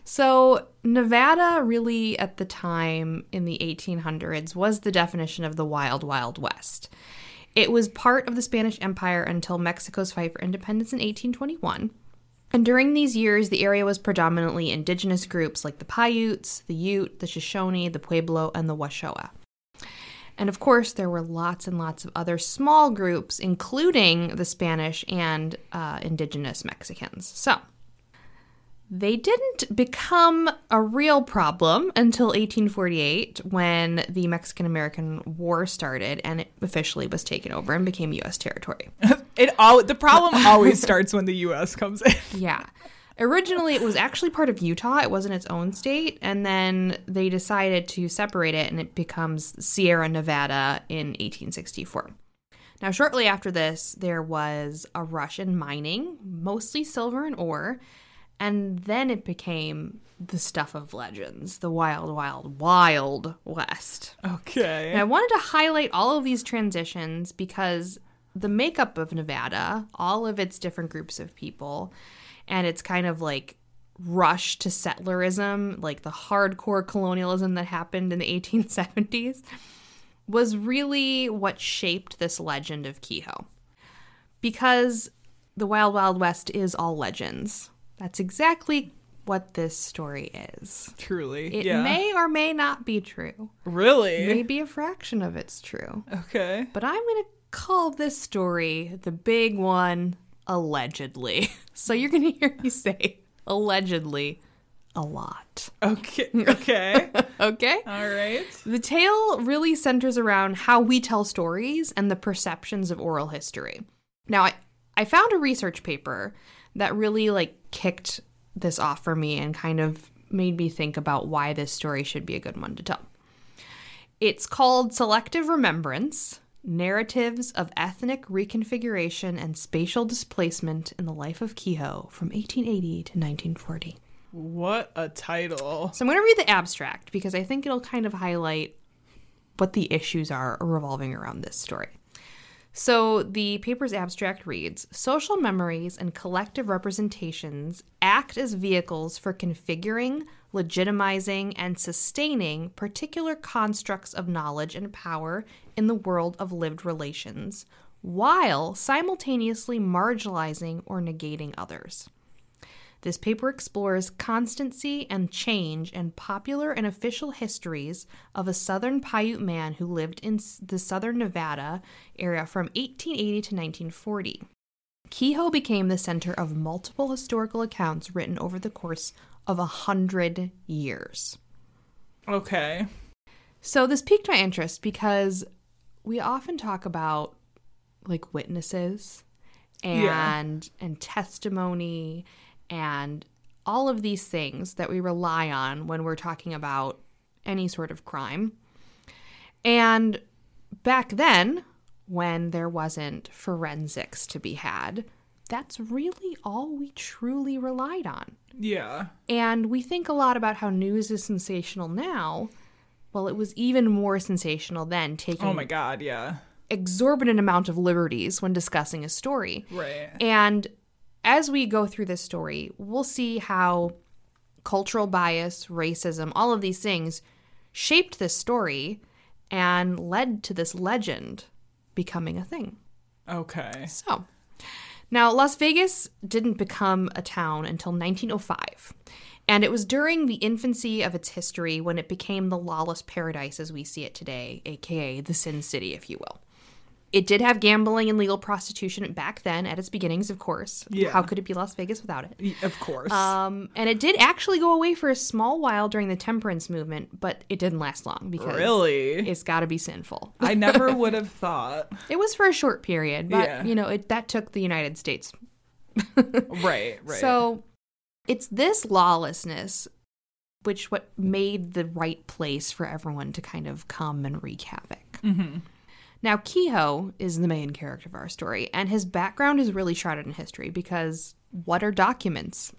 F: So, Nevada really at the time in the 1800s was the definition of the Wild Wild West. It was part of the Spanish Empire until Mexico's fight for independence in 1821. And during these years, the area was predominantly indigenous groups like the Paiutes, the Ute, the Shoshone, the Pueblo, and the Washoe. And of course, there were lots and lots of other small groups, including the Spanish and uh, indigenous Mexicans. So, they didn't become a real problem until 1848 when the Mexican American War started and it officially was taken over and became U.S. territory.
E: It all the problem always starts when the US comes in.
F: Yeah. Originally, it was actually part of Utah. It wasn't its own state. And then they decided to separate it and it becomes Sierra Nevada in 1864. Now, shortly after this, there was a rush in mining, mostly silver and ore. And then it became the stuff of legends, the wild, wild, wild west.
E: Okay.
F: And I wanted to highlight all of these transitions because the makeup of Nevada, all of its different groups of people, and it's kind of like rush to settlerism, like the hardcore colonialism that happened in the 1870s, was really what shaped this legend of Queho. Because the Wild Wild West is all legends. That's exactly what this story is.
E: Truly.
F: It
E: yeah.
F: may or may not be true.
E: really.
F: Maybe a fraction of it's true.
E: Okay.
F: But I'm going to call this story the big one allegedly. So you're going to hear me say allegedly a lot.
E: Okay. Okay.
F: Okay?
E: all right.
F: The tale really centers around how we tell stories and the perceptions of oral history. Now, I, I found a research paper that really like kicked this off for me and kind of made me think about why this story should be a good one to tell. It's called Selective Remembrance Narratives of Ethnic Reconfiguration and Spatial Displacement in the Life of Queho from 1880 to 1940.
E: What a title.
F: So I'm going to read the abstract because I think it'll kind of highlight what the issues are revolving around this story. So the paper's abstract reads Social memories and collective representations act as vehicles for configuring, legitimizing, and sustaining particular constructs of knowledge and power in the world of lived relations, while simultaneously marginalizing or negating others. This paper explores constancy and change in popular and official histories of a Southern Paiute man who lived in the southern Nevada area from 1880 to 1940. Queho became the center of multiple historical accounts written over the course of a hundred years.
E: Okay.
F: So this piqued my interest because we often talk about like witnesses
E: Yeah.
F: and and testimony and all of these things that we rely on when we're talking about any sort of crime. And back then, when there wasn't forensics to be had, that's really all we truly relied on.
E: Yeah.
F: And we think a lot about how news is sensational now. Well, it was even more sensational then, taking
E: Oh my god, yeah.
F: exorbitant amount of liberties when discussing a story.
E: Right.
F: And as we go through this story, we'll see how cultural bias, racism, all of these things shaped this story and led to this legend becoming a thing.
E: Okay.
F: So, now Las Vegas didn't become a town until 1905. And it was during the infancy of its history when it became the lawless paradise as we see it today, aka the Sin City, if you will. It did have gambling and legal prostitution back then at its beginnings, of course.
E: Yeah.
F: How could it be Las Vegas without it?
E: Of course.
F: Um, and it did actually go away for a small while during the temperance movement, but it didn't last long because
E: really?
F: it's got to be sinful.
E: I never would have thought.
F: It was for a short period, but
E: Yeah.
F: you know, it that took the United States
E: Right, right.
F: So it's this lawlessness which what made the right place for everyone to kind of come and wreak havoc.
E: Mm-hmm.
F: Now Queho is the main character of our story, and his background is really shrouded in history because what are documents?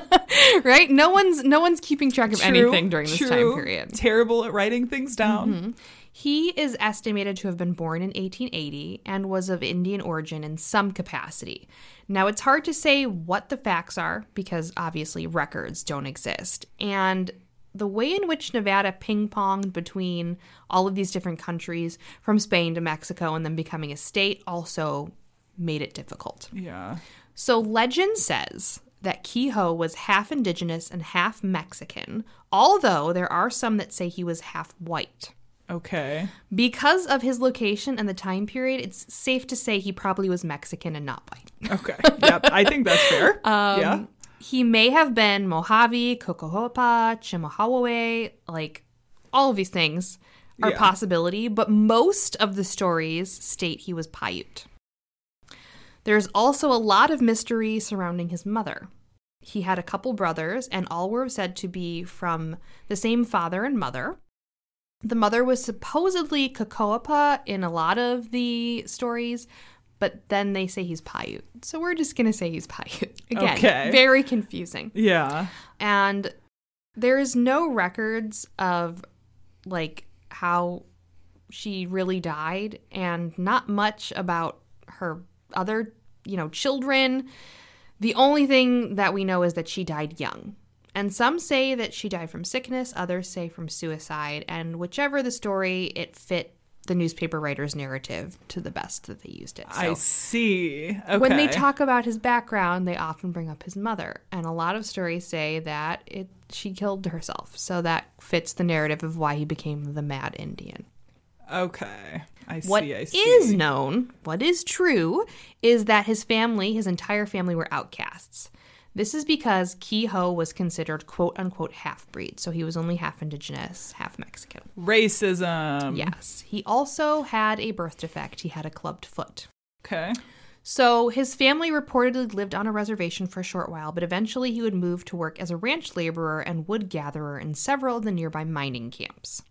F: right? No one's no one's keeping track of anything during this time period. Mm-hmm.
E: Terrible at writing things down.
F: He is estimated to have been born in 1880 and was of Indian origin in some capacity. Now, it's hard to say what the facts are because obviously records don't exist. And the way in which Nevada ping ponged between all of these different countries, from Spain to Mexico and then becoming a state, also made it difficult.
E: Yeah.
F: So legend says that Queho was half indigenous and half Mexican, although there are some that say he was half white.
E: Okay.
F: Because of his location and the time period, it's safe to say he probably was Mexican and not white.
E: Okay. yep. I think that's fair.
F: Um,
E: yeah.
F: He may have been Mojave, Cocohopa, Chemehuevi, like all of these things are
E: Yeah.
F: possibility, but most of the stories state he was Paiute. There's also a lot of mystery surrounding his mother. He had a couple brothers, and all were said to be from the same father and mother. The mother was supposedly Cocopah in a lot of the stories, but then they say he's Paiute. So we're just going to say he's Paiute. Again,
E: Okay.
F: very confusing.
E: Yeah.
F: And there's no records of like how she really died and not much about her other, you know, children. The only thing that we know is that she died young. And some say that she died from sickness, others say from suicide, and whichever the story, it fit the newspaper writer's narrative to the best that they used it.
E: I see. Okay.
F: when they talk about his background, they often bring up his mother, and a lot of stories say that it she killed herself. So that fits the narrative of why he became the Mad Indian.
E: Okay. I see.
F: What
E: I
F: is known, what is true, is that his family, his entire family, were outcasts. This is because Queho was considered quote unquote half breed, so he was only half indigenous, half Mexican.
E: Racism.
F: Yes. He also had a birth defect. He had a clubbed foot.
E: Okay.
F: So his family reportedly lived on a reservation for a short while, but eventually he would move to work as a ranch laborer and wood gatherer in several of the nearby mining camps.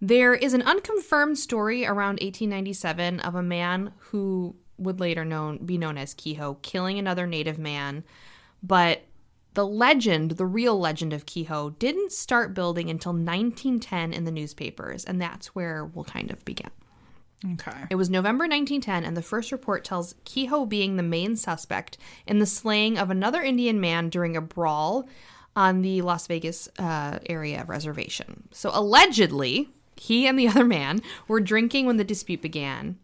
F: There is an unconfirmed story around 1897 of a man who would later known be known as Queho killing another native man, but the legend, the real legend of Queho, didn't start building until 1910 in the newspapers, and that's where we'll kind of begin.
E: Okay.
F: It was November 1910, and the first report tells Queho being the main suspect in the slaying of another Indian man during a brawl on the Las Vegas uh, area reservation. So allegedly, he and the other man were drinking when the dispute began.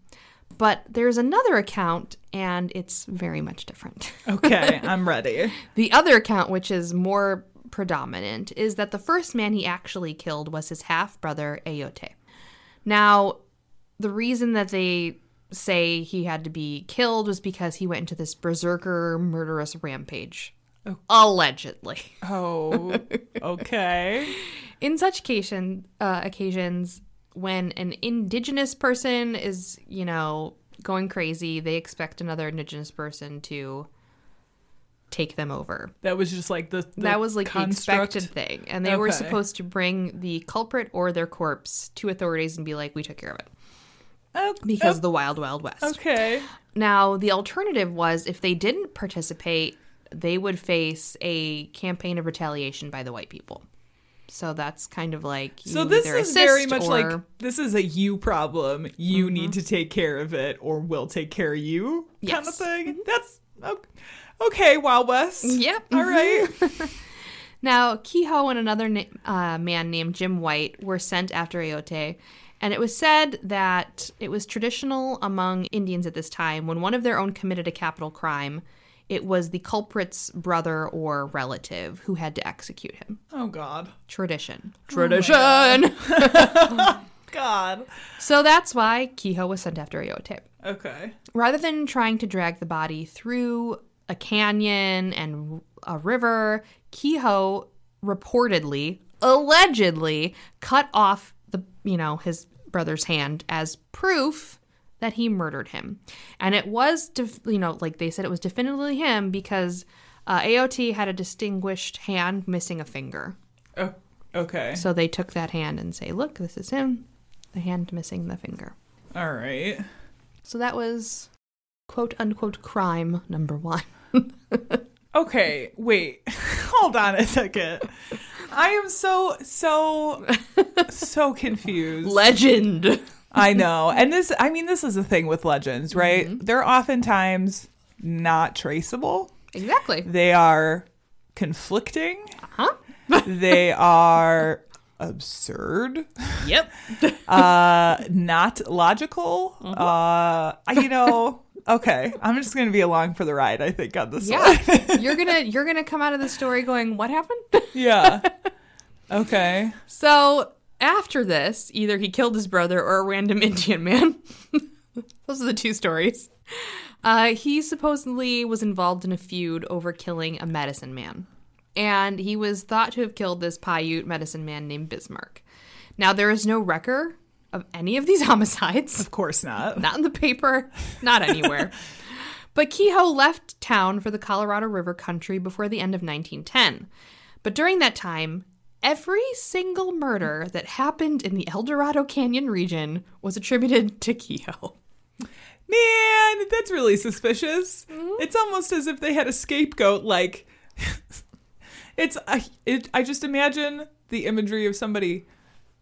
F: But there's another account, and it's very much different.
E: Okay. I'm ready.
F: The other account, which is more predominant, is that the first man he actually killed was his half brother, Ayote. Now, the reason that they say he had to be killed was because he went into this berserker murderous rampage. Allegedly.
E: Oh. Okay.
F: In such occasion, uh, occasions, when an indigenous person is, you know, going crazy, they expect another indigenous person to take them over.
E: That was just like the, the
F: that was like
E: construct.
F: the expected thing and they were supposed to bring the culprit or their corpse to authorities and be like we took care of it
E: Oh,
F: because
E: oh,
F: the wild wild west
E: Okay.
F: now the alternative was if they didn't participate they would face a campaign of retaliation by the white people so that's kind of like
E: So this is very much
F: or- Mm-hmm.
E: like this is a you problem. You need to take care of it, or we'll take care of you, kind of
F: Yes.
E: thing. That's okay. okay Wild West.
F: Yep.
E: All right.
F: Now, Queho and another na- uh, man named Jim White were sent after Ayote, and it was said that it was traditional among Indians at this time when one of their own committed a capital crime, it was the culprit's brother or relative who had to execute him.
E: oh God.
F: Tradition. Oh, Tradition!
E: God.
F: so that's why Queho was sent after Ayote.
E: Okay.
F: Rather than trying to drag the body through a canyon and a river, Queho reportedly, allegedly, cut off the you know his brother's hand as proof that he murdered him, and it was def- you know like they said it was definitively him because uh, AOT had a distinguished hand missing a finger,
E: Oh, okay.
F: so they took that hand and say, look, this is him, the hand missing the finger.
E: All right.
F: So that was quote unquote crime number one.
E: Okay, wait. Hold on a second. I am so so so confused.
F: Legend.
E: I know. And this I mean this is the thing with legends, right? They're oftentimes not traceable.
F: Exactly.
E: They are conflicting.
F: Huh?
E: They are absurd.
F: Yep.
E: Uh not logical. Uh you know, okay. I'm just going to be along for the ride I think on this one.
F: Yeah. you're gonna you're gonna come out of the story going, What happened?
E: yeah. Okay.
F: So after this, either he killed his brother or a random Indian man. Those are the two stories. Uh, he supposedly was involved in a feud over killing a medicine man. And he was thought to have killed this Paiute medicine man named Bismarck. Now, there is no record of any of these homicides.
E: Of course not.
F: Not in the paper, not anywhere. but Queho left town for the Colorado River country before the end of 1910. But during that time, every single murder that happened in the El Dorado Canyon region was attributed to Queho.
E: Man, that's really suspicious. Mm-hmm. It's almost as if they had a scapegoat. Like, it's I, it. I just imagine the imagery of somebody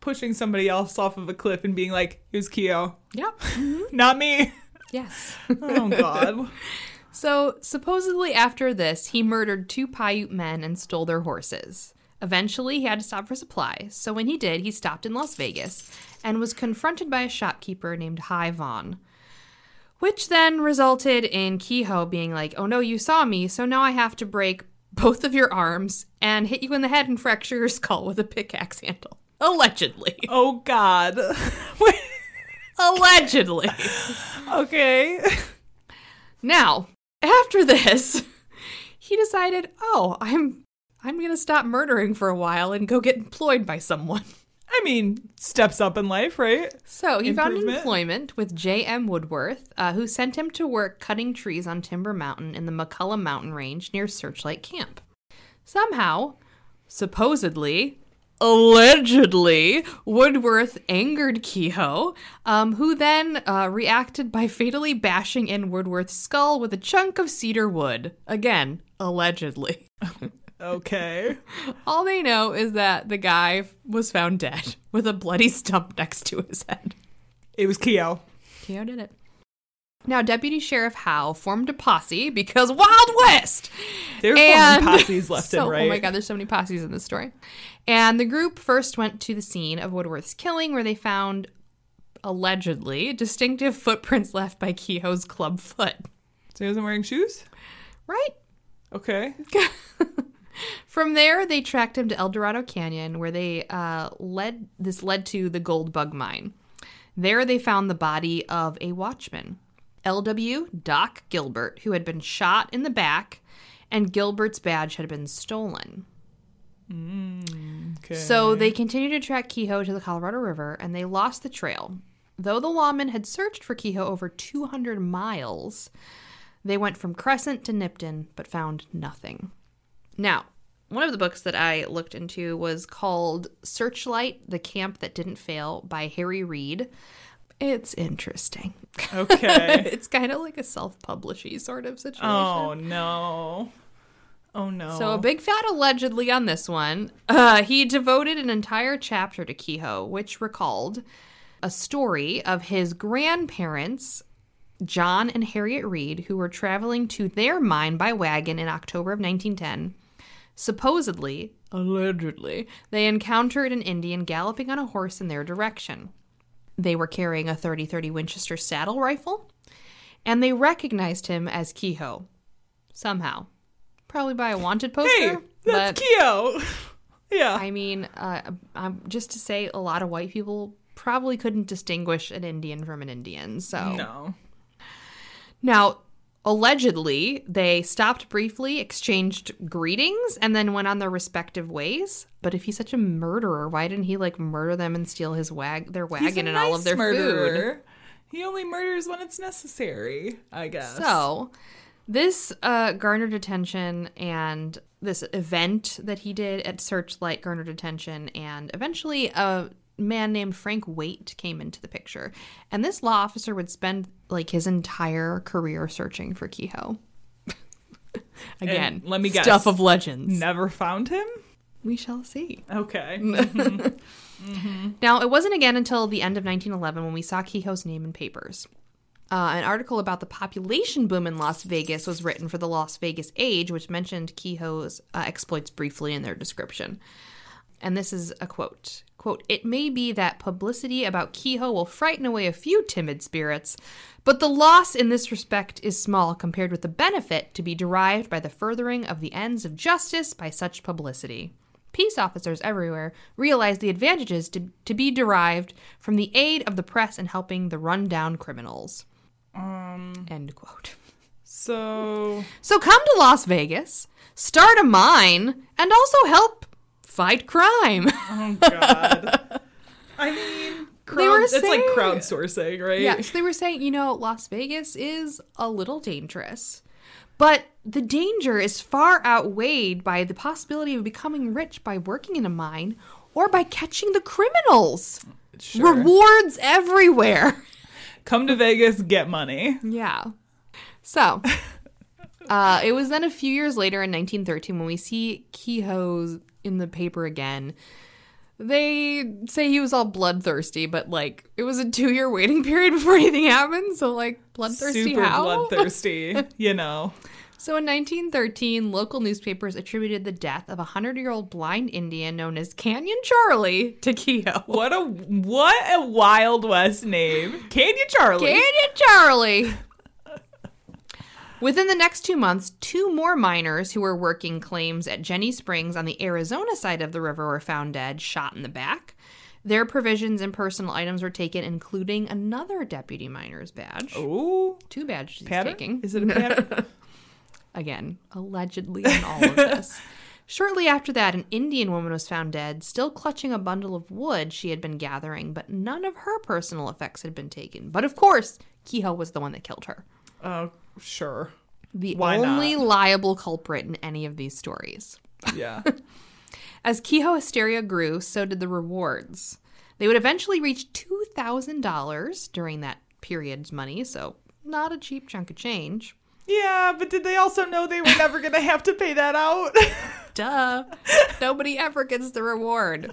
E: pushing somebody else off of a cliff and being like, "It was Queho,
F: Yep. Mm-hmm.
E: not me."
F: yes.
E: Oh God.
F: So, supposedly after this, he murdered two Paiute men and stole their horses. Eventually, he had to stop for supplies. So, when he did, he stopped in Las Vegas and was confronted by a shopkeeper named High Vaughn, which then resulted in Queho being like, Oh no, you saw me, so now I have to break both of your arms and hit you in the head and fracture your skull with a pickaxe handle. Allegedly.
E: Oh God.
F: Allegedly.
E: okay.
F: Now, after this, he decided, "Oh, I'm I'm going to stop murdering for a while and go get employed by someone."
E: I mean, steps up in life, right?
F: So, he found employment with J.M. Woodworth, uh, who sent him to work cutting trees on Timber Mountain in the McCullough Mountain Range near Searchlight Camp. Somehow, supposedly, allegedly, Woodworth angered Queho, um, who then uh, reacted by fatally bashing in Woodworth's skull with a chunk of cedar wood. Again, allegedly.
E: Okay.
F: All they know is that the guy was found dead with a bloody stump next to his head.
E: It was Queho.
F: Queho did it. Now, Deputy Sheriff Howe formed a posse because Wild West.
E: They're
F: And-
E: forming posses left
F: so-
E: and right.
F: Oh my god, there's so many posses in this story. And the group first went to the scene of Woodworth's killing, where they found allegedly distinctive footprints left by Queho's club foot.
E: So he wasn't wearing shoes?
F: Right?
E: Okay.
F: From there, they tracked him to El Dorado Canyon, where they uh, led. This led to the Gold Bug Mine. There, they found the body of a watchman, L.W. Doc Gilbert, who had been shot in the back, and Gilbert's badge had been stolen.
E: Okay.
F: So they continued to track Queho to the Colorado River, and they lost the trail. Though the lawmen had searched for Queho over 200 miles, they went from Crescent to Nipton, but found nothing. Now, one of the books that I looked into was called Searchlight The Camp That Didn't Fail by Harry Reid. It's interesting.
E: Okay.
F: it's kind of like a self publishy sort of situation.
E: oh no. Oh no.
F: So a big fat allegedly on this one. Uh, he devoted an entire chapter to Queho, which recalled a story of his grandparents, John and Harriet Reid, who were traveling to their mine by wagon in October of 1910. Supposedly, allegedly, they encountered an Indian galloping on a horse in their direction. They were carrying a 30 30 Winchester saddle rifle, and they recognized him as Queho. Somehow. Probably by a wanted poster.
E: Hey, that's
F: but
E: Queho. yeah.
F: I mean, uh, um, just to say, a lot of white people probably couldn't distinguish an Indian from an Indian. So
E: no.
F: now, allegedly, they stopped briefly, exchanged greetings, and then went on their respective ways. But if he's such a murderer, why didn't he like murder them and steal his wag their wagon and all of
E: nice
F: their food?
E: murderer. He only murders when it's necessary, I guess.
F: So, this uh, garnered attention, and this event that he did at Searchlight garnered attention, and eventually a man named Frank Waite came into the picture. And this law officer would spend like his entire career searching for Queho. Again,
E: And let me guess.
F: Stuff of legends.
E: Never found him?
F: We shall see.
E: Okay.
F: Now, it wasn't again until the end of 1911 when we saw Queho's name in papers. Uh, an article about the population boom in Las Vegas was written for the Las Vegas Age, which mentioned Queho's uh, exploits briefly in their description. And this is a quote. Quote, it may be that publicity about Queho will frighten away a few timid spirits, but the loss in this respect is small compared with the benefit to be derived by the furthering of the ends of justice by such publicity. Peace officers everywhere realize the advantages to, to be derived from the aid of the press in helping the rundown criminals. Um, End quote.
E: so
F: So come to Las Vegas, start a mine, and also help fight crime.
E: Oh God. I mean, crowd,
F: were
E: it's like crowdsourcing, right?
F: yeah, so they were saying, you know, Las Vegas is a little dangerous, but the danger is far outweighed by the possibility of becoming rich by working in a mine or by catching the criminals.
E: Sure.
F: Rewards everywhere.
E: Come to Vegas, get money.
F: Yeah. So, uh, it was then a few years later in 1913 when we see Queho's in the paper again. They say he was all bloodthirsty, but like it was a two year waiting period before anything happened. So, like, bloodthirsty
E: Super
F: how?
E: bloodthirsty, you know.
F: So, in 1913, local newspapers attributed the death of a 100 year old blind Indian known as Canyon Charlie to Queho.
E: What a what a Wild West name. Canyon Charlie.
F: Canyon Charlie. Within the next two months, two more miners who were working claims at Jenny Springs on the Arizona side of the river were found dead, shot in the back. Their provisions and personal items were taken, including another deputy miner's badge.
E: Ooh.
F: Two badges he's taking.
E: Is it a pattern?
F: Again, allegedly in all of this. Shortly after that, an Indian woman was found dead, still clutching a bundle of wood she had been gathering, but none of her personal effects had been taken. But of course, Queho was the one that killed her.
E: Oh, sure.
F: The
E: Why
F: only
E: not?
F: liable culprit in any of these stories.
E: Yeah.
F: As Queho hysteria grew, so did the rewards. They would eventually reach $2,000 during that period's money, so not a cheap chunk of change.
E: Yeah, but did they also know they were never gonna have to pay that out?
F: Duh. Nobody ever gets the reward.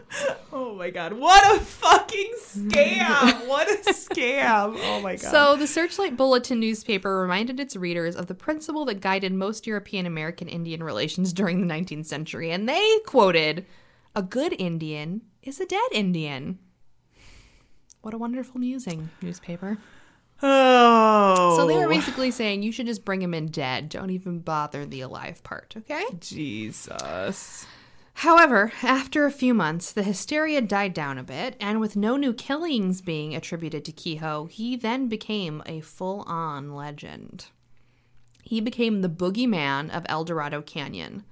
E: oh my god. What a fucking scam. what a scam. Oh my god.
F: So, the Searchlight Bulletin newspaper reminded its readers of the principle that guided most European American Indian relations during the 19th century, and they quoted, A good Indian is a dead Indian. What a wonderful musing, newspaper. So, they were basically saying you should just bring him in dead. Don't even bother the alive part, okay?
E: Jesus.
F: However, after a few months, the hysteria died down a bit, and with no new killings being attributed to Queho, he then became a full on legend. He became the boogeyman of El Dorado Canyon.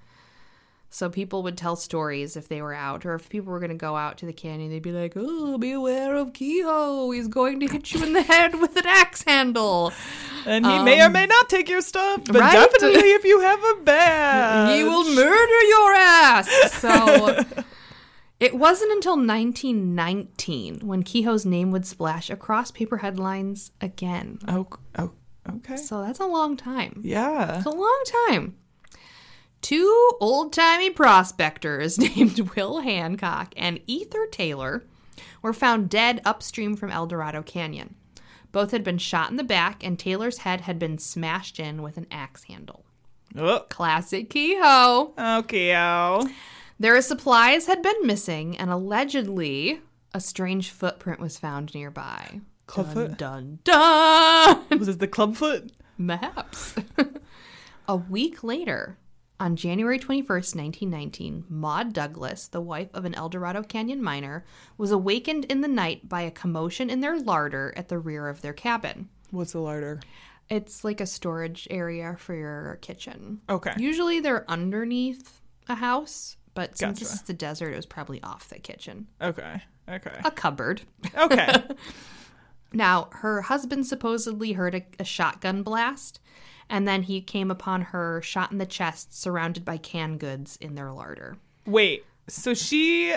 F: So people would tell stories if they were out, or if people were going to go out to the canyon, they'd be like, "Oh, beware of Queho! He's going to hit you in the head with an axe handle.
E: And he may or may not take your stuff, but
F: Um, right?
E: definitely if you have a badge.
F: He will murder your ass." So it wasn't until 1919 when Queho's name would splash across paper headlines again.
E: Oh, oh, okay.
F: So that's a long time.
E: Yeah.
F: It's a long time. Two old timey prospectors named Will Hancock and Ether Taylor were found dead upstream from El Dorado Canyon. Both had been shot in the back, and Taylor's head had been smashed in with an axe handle.
E: Oh,
F: Classic Queho.
E: okay. Oh.
F: Their supplies had been missing, and allegedly, a strange footprint was found nearby.
E: Clubfoot?
F: Dun dun! dun!
E: Was it the clubfoot?
F: Maps. a week later, on January 21st, 1919, Maud Douglas, the wife of an El Dorado Canyon miner, was awakened in the night by a commotion in their larder at the rear of their cabin.
E: What's the larder?
F: It's like a storage area for your kitchen.
E: Okay.
F: Usually they're underneath a house, but since this is the desert, it was probably off the kitchen.
E: Okay. Okay.
F: A cupboard.
E: Okay.
F: Now, her husband supposedly heard a, a shotgun blast, and then he came upon her shot in the chest, surrounded by canned goods in their larder.
E: Wait. So she.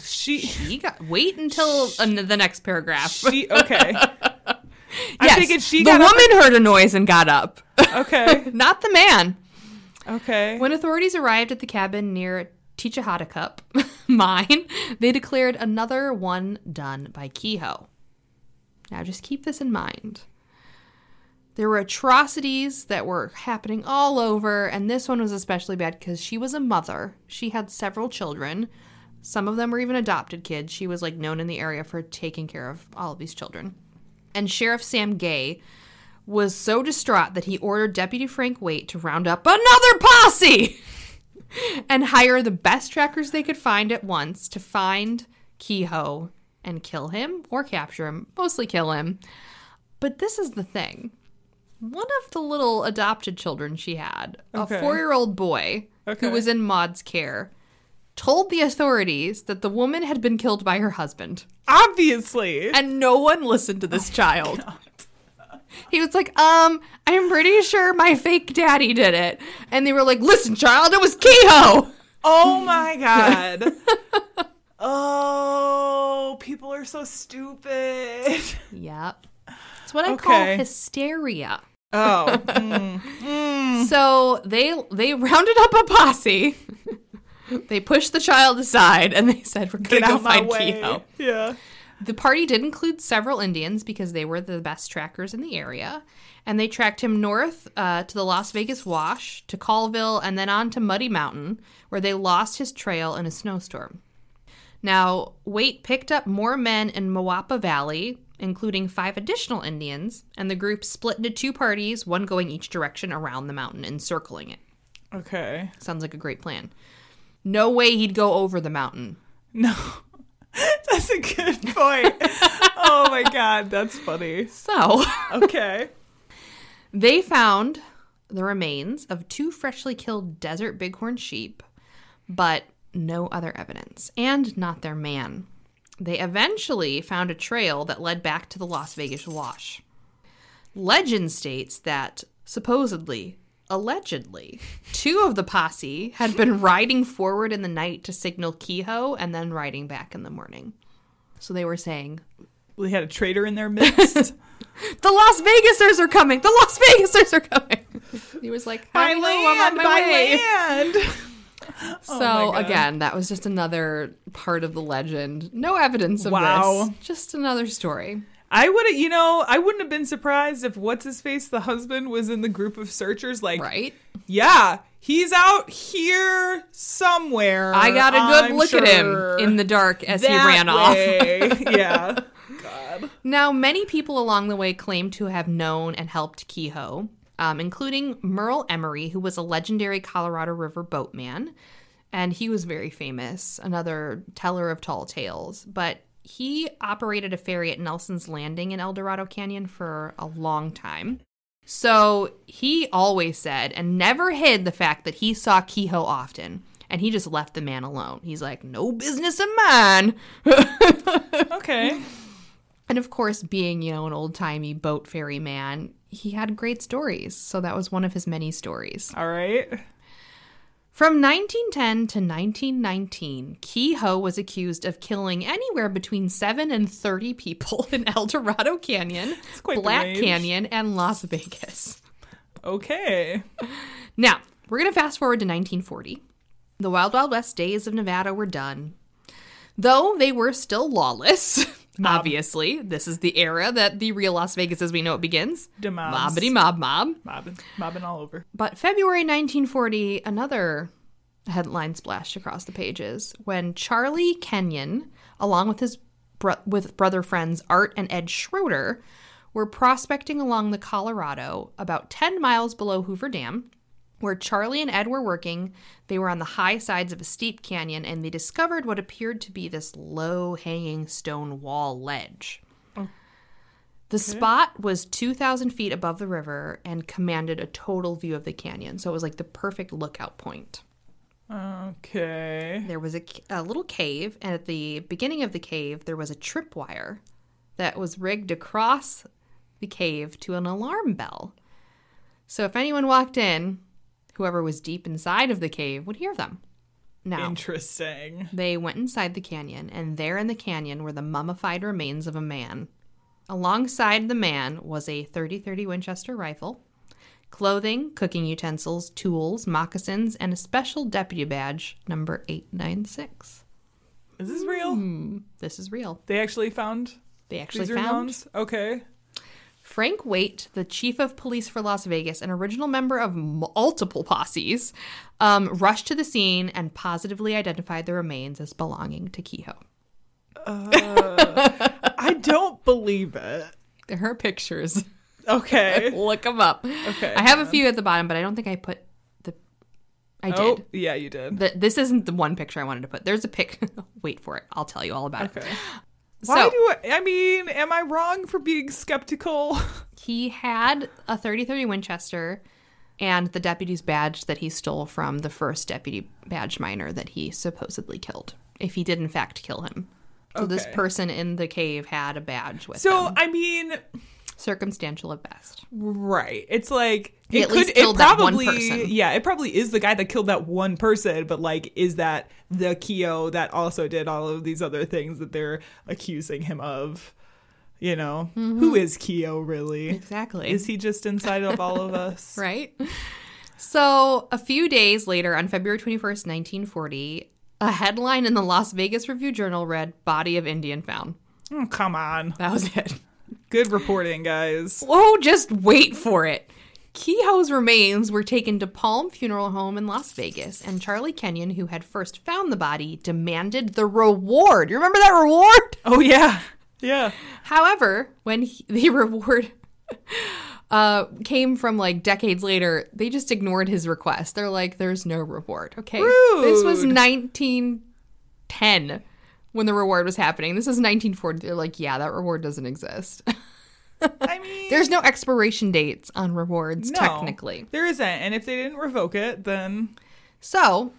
E: She.
F: He got wait until uh, the next paragraph.
E: She. Okay.
F: yes,
E: thinking she
F: the
E: got up
F: woman heard a noise and got up,
E: Okay.
F: not the man.
E: Okay.
F: When authorities arrived at the cabin near Techatticup mine, they declared another one done by Queho. Now, just keep this in mind. There were atrocities that were happening all over, and this one was especially bad because she was a mother. She had several children. Some of them were even adopted kids. She was like known in the area for taking care of all of these children. And Sheriff Sam Gay was so distraught that he ordered Deputy Frank Waite to round up another posse and hire the best trackers they could find at once to find Queho and kill him or capture him, mostly kill him. But this is the thing. One of the little adopted children she had,
E: Okay.
F: a four year old boy
E: Okay.
F: who was in Maud's care, told the authorities that the woman had been killed by her husband.
E: Obviously.
F: And no one listened to this child. He was like, um, I'm pretty sure my fake daddy did it. And they were like, listen, child, it was Queho.
E: Oh my god. oh, people are so stupid.
F: Yep. It's what I call hysteria.
E: Oh. mm.
F: So they they rounded up a posse. they pushed the child aside and they said, We're gonna
E: Get
F: go find. Queho.
E: Yeah.
F: The party did include several Indians because they were the best trackers in the area. And they tracked him north uh, to the Las Vegas Wash, to Callville, and then on to Muddy Mountain, where they lost his trail in a snowstorm. Now, Waite picked up more men in Moapa Valley, including five additional Indians, and the group split into two parties, one going each direction around the mountain, encircling it.
E: Okay.
F: Sounds like a great plan. No way he'd go over the mountain.
E: No. That's a good point. oh my god, that's funny.
F: So.
E: Okay.
F: They found the remains of two freshly killed desert bighorn sheep, but no other evidence, and not their man. They eventually found a trail that led back to the Las Vegas Wash. Legend states that, supposedly, allegedly, two of the posse had been riding forward in the night to signal Queho and then riding back in the morning. So they were saying,
E: We had a traitor in their midst.
F: the Las Vegasers are coming. The Las Vegasers are coming. He was like,
E: by
F: "Hello, I'm on my
E: by
F: way."
E: land. Oh so Oh
F: again, that was just another part of the legend. No evidence of
E: Wow.
F: this. Just another story.
E: I would have, you know, I wouldn't have been surprised if what's his face, the husband, was in the group of searchers. Like,
F: Right?
E: yeah, he's out here somewhere.
F: I got a good
E: I'm
F: look at him in the dark as he ran off.
E: yeah. God.
F: Now, many people along the way claim to have known and helped Queho, um, including Murl Emery, who was a legendary Colorado River boatman. And he was very famous, another teller of tall tales. But he operated a ferry at Nelson's Landing in El Dorado Canyon for a long time. So he always said and never hid the fact that he saw Queho often. And he just left the man alone. He's like, no business of mine.
E: Okay.
F: And of course, being, you know, an old timey boat ferry man, he had great stories. So that was one of his many stories.
E: All right.
F: From 1910 to 1919, Queho was accused of killing anywhere between 7 and 30 people in El Dorado Canyon, Black. Canyon, and Las Vegas.
E: Okay.
F: Now, we're going to fast forward to 1940. The Wild Wild West days of Nevada were done. Though they were still lawless, obviously. This is the era that the real Las Vegas as we know it begins. Mobbity mob mob.
E: Mobbing, mobbing all over.
F: But February 1940, another headline splashed across the pages when Charlie Kenyon, along with his bro- with brother friends Art and Ed Schroeder, were prospecting along the Colorado about 10 miles below Hoover Dam. Where Charlie and Ed were working, they were on the high sides of a steep canyon and they discovered what appeared to be this low hanging stone wall ledge. The spot was 2,000 feet above the river and commanded a total view of the canyon. So it was like the perfect lookout point.
E: Okay.
F: There was a, a little cave, and at the beginning of the cave, there was a tripwire that was rigged across the cave to an alarm bell. So if anyone walked in, whoever was deep inside of the cave would hear them. Now,
E: Interesting.
F: they went inside the canyon, and there in the canyon were the mummified remains of a man. Alongside the man was a 30 30 Winchester rifle, clothing, cooking utensils, tools, moccasins, and a special deputy badge, number 896.
E: Is this real?
F: Hmm. This is real.
E: They actually found
F: They actually
E: these
F: found?
E: Okay.
F: Frank Waite, the chief of police for Las Vegas, an original member of multiple posses, um, rushed to the scene and positively identified the remains as belonging to Queho.
E: I don't believe it.
F: There are pictures.
E: Okay.
F: Look them up.
E: Okay.
F: I have a few at the bottom, but I don't think I put the. I
E: Oh,
F: did.
E: yeah, you did.
F: The, this isn't the one picture I wanted to put. There's a pic. Wait for it. I'll tell you all about it.
E: Okay.
F: So
E: Why do I, I mean, am I wrong for being skeptical?
F: he had a 30-30 Winchester and the deputy's badge that he stole from the first deputy badge miner that he supposedly killed. If he did in fact kill him. So this person in the cave had a badge with
E: So,
F: them.
E: I mean,
F: Circumstantial at best.
E: right. It's like
F: He
E: it could it
F: killed that one
E: probably
F: person.
E: yeah, it probably is the guy that killed that one person, but like is that the Queho that also did all of these other things that they're accusing him of? You know,
F: Mm-hmm.
E: who is Queho really?
F: Exactly.
E: Is he just inside of all of us?
F: right? So, a few days later, on February 21st, 1940, a headline in the Las Vegas Review Journal read Body of Indian Found.
E: Oh, come on.
F: That was it.
E: Good reporting, guys.
F: Whoa, just wait for it. Queho's remains were taken to Palm Funeral Home in Las Vegas, and Charlie Kenyon, who had first found the body, demanded the reward. You remember that reward?
E: Oh yeah. Yeah.
F: However, when he, the reward uh, came from like decades later, they just ignored his request. They're like, "There's no reward." Okay, this was 1910 when the reward was happening. This is 1940. They're like, "Yeah, that reward doesn't exist."
E: I mean,
F: There's no expiration dates on rewards,
E: no,
F: technically.
E: there isn't. And if they didn't revoke it, then
F: So,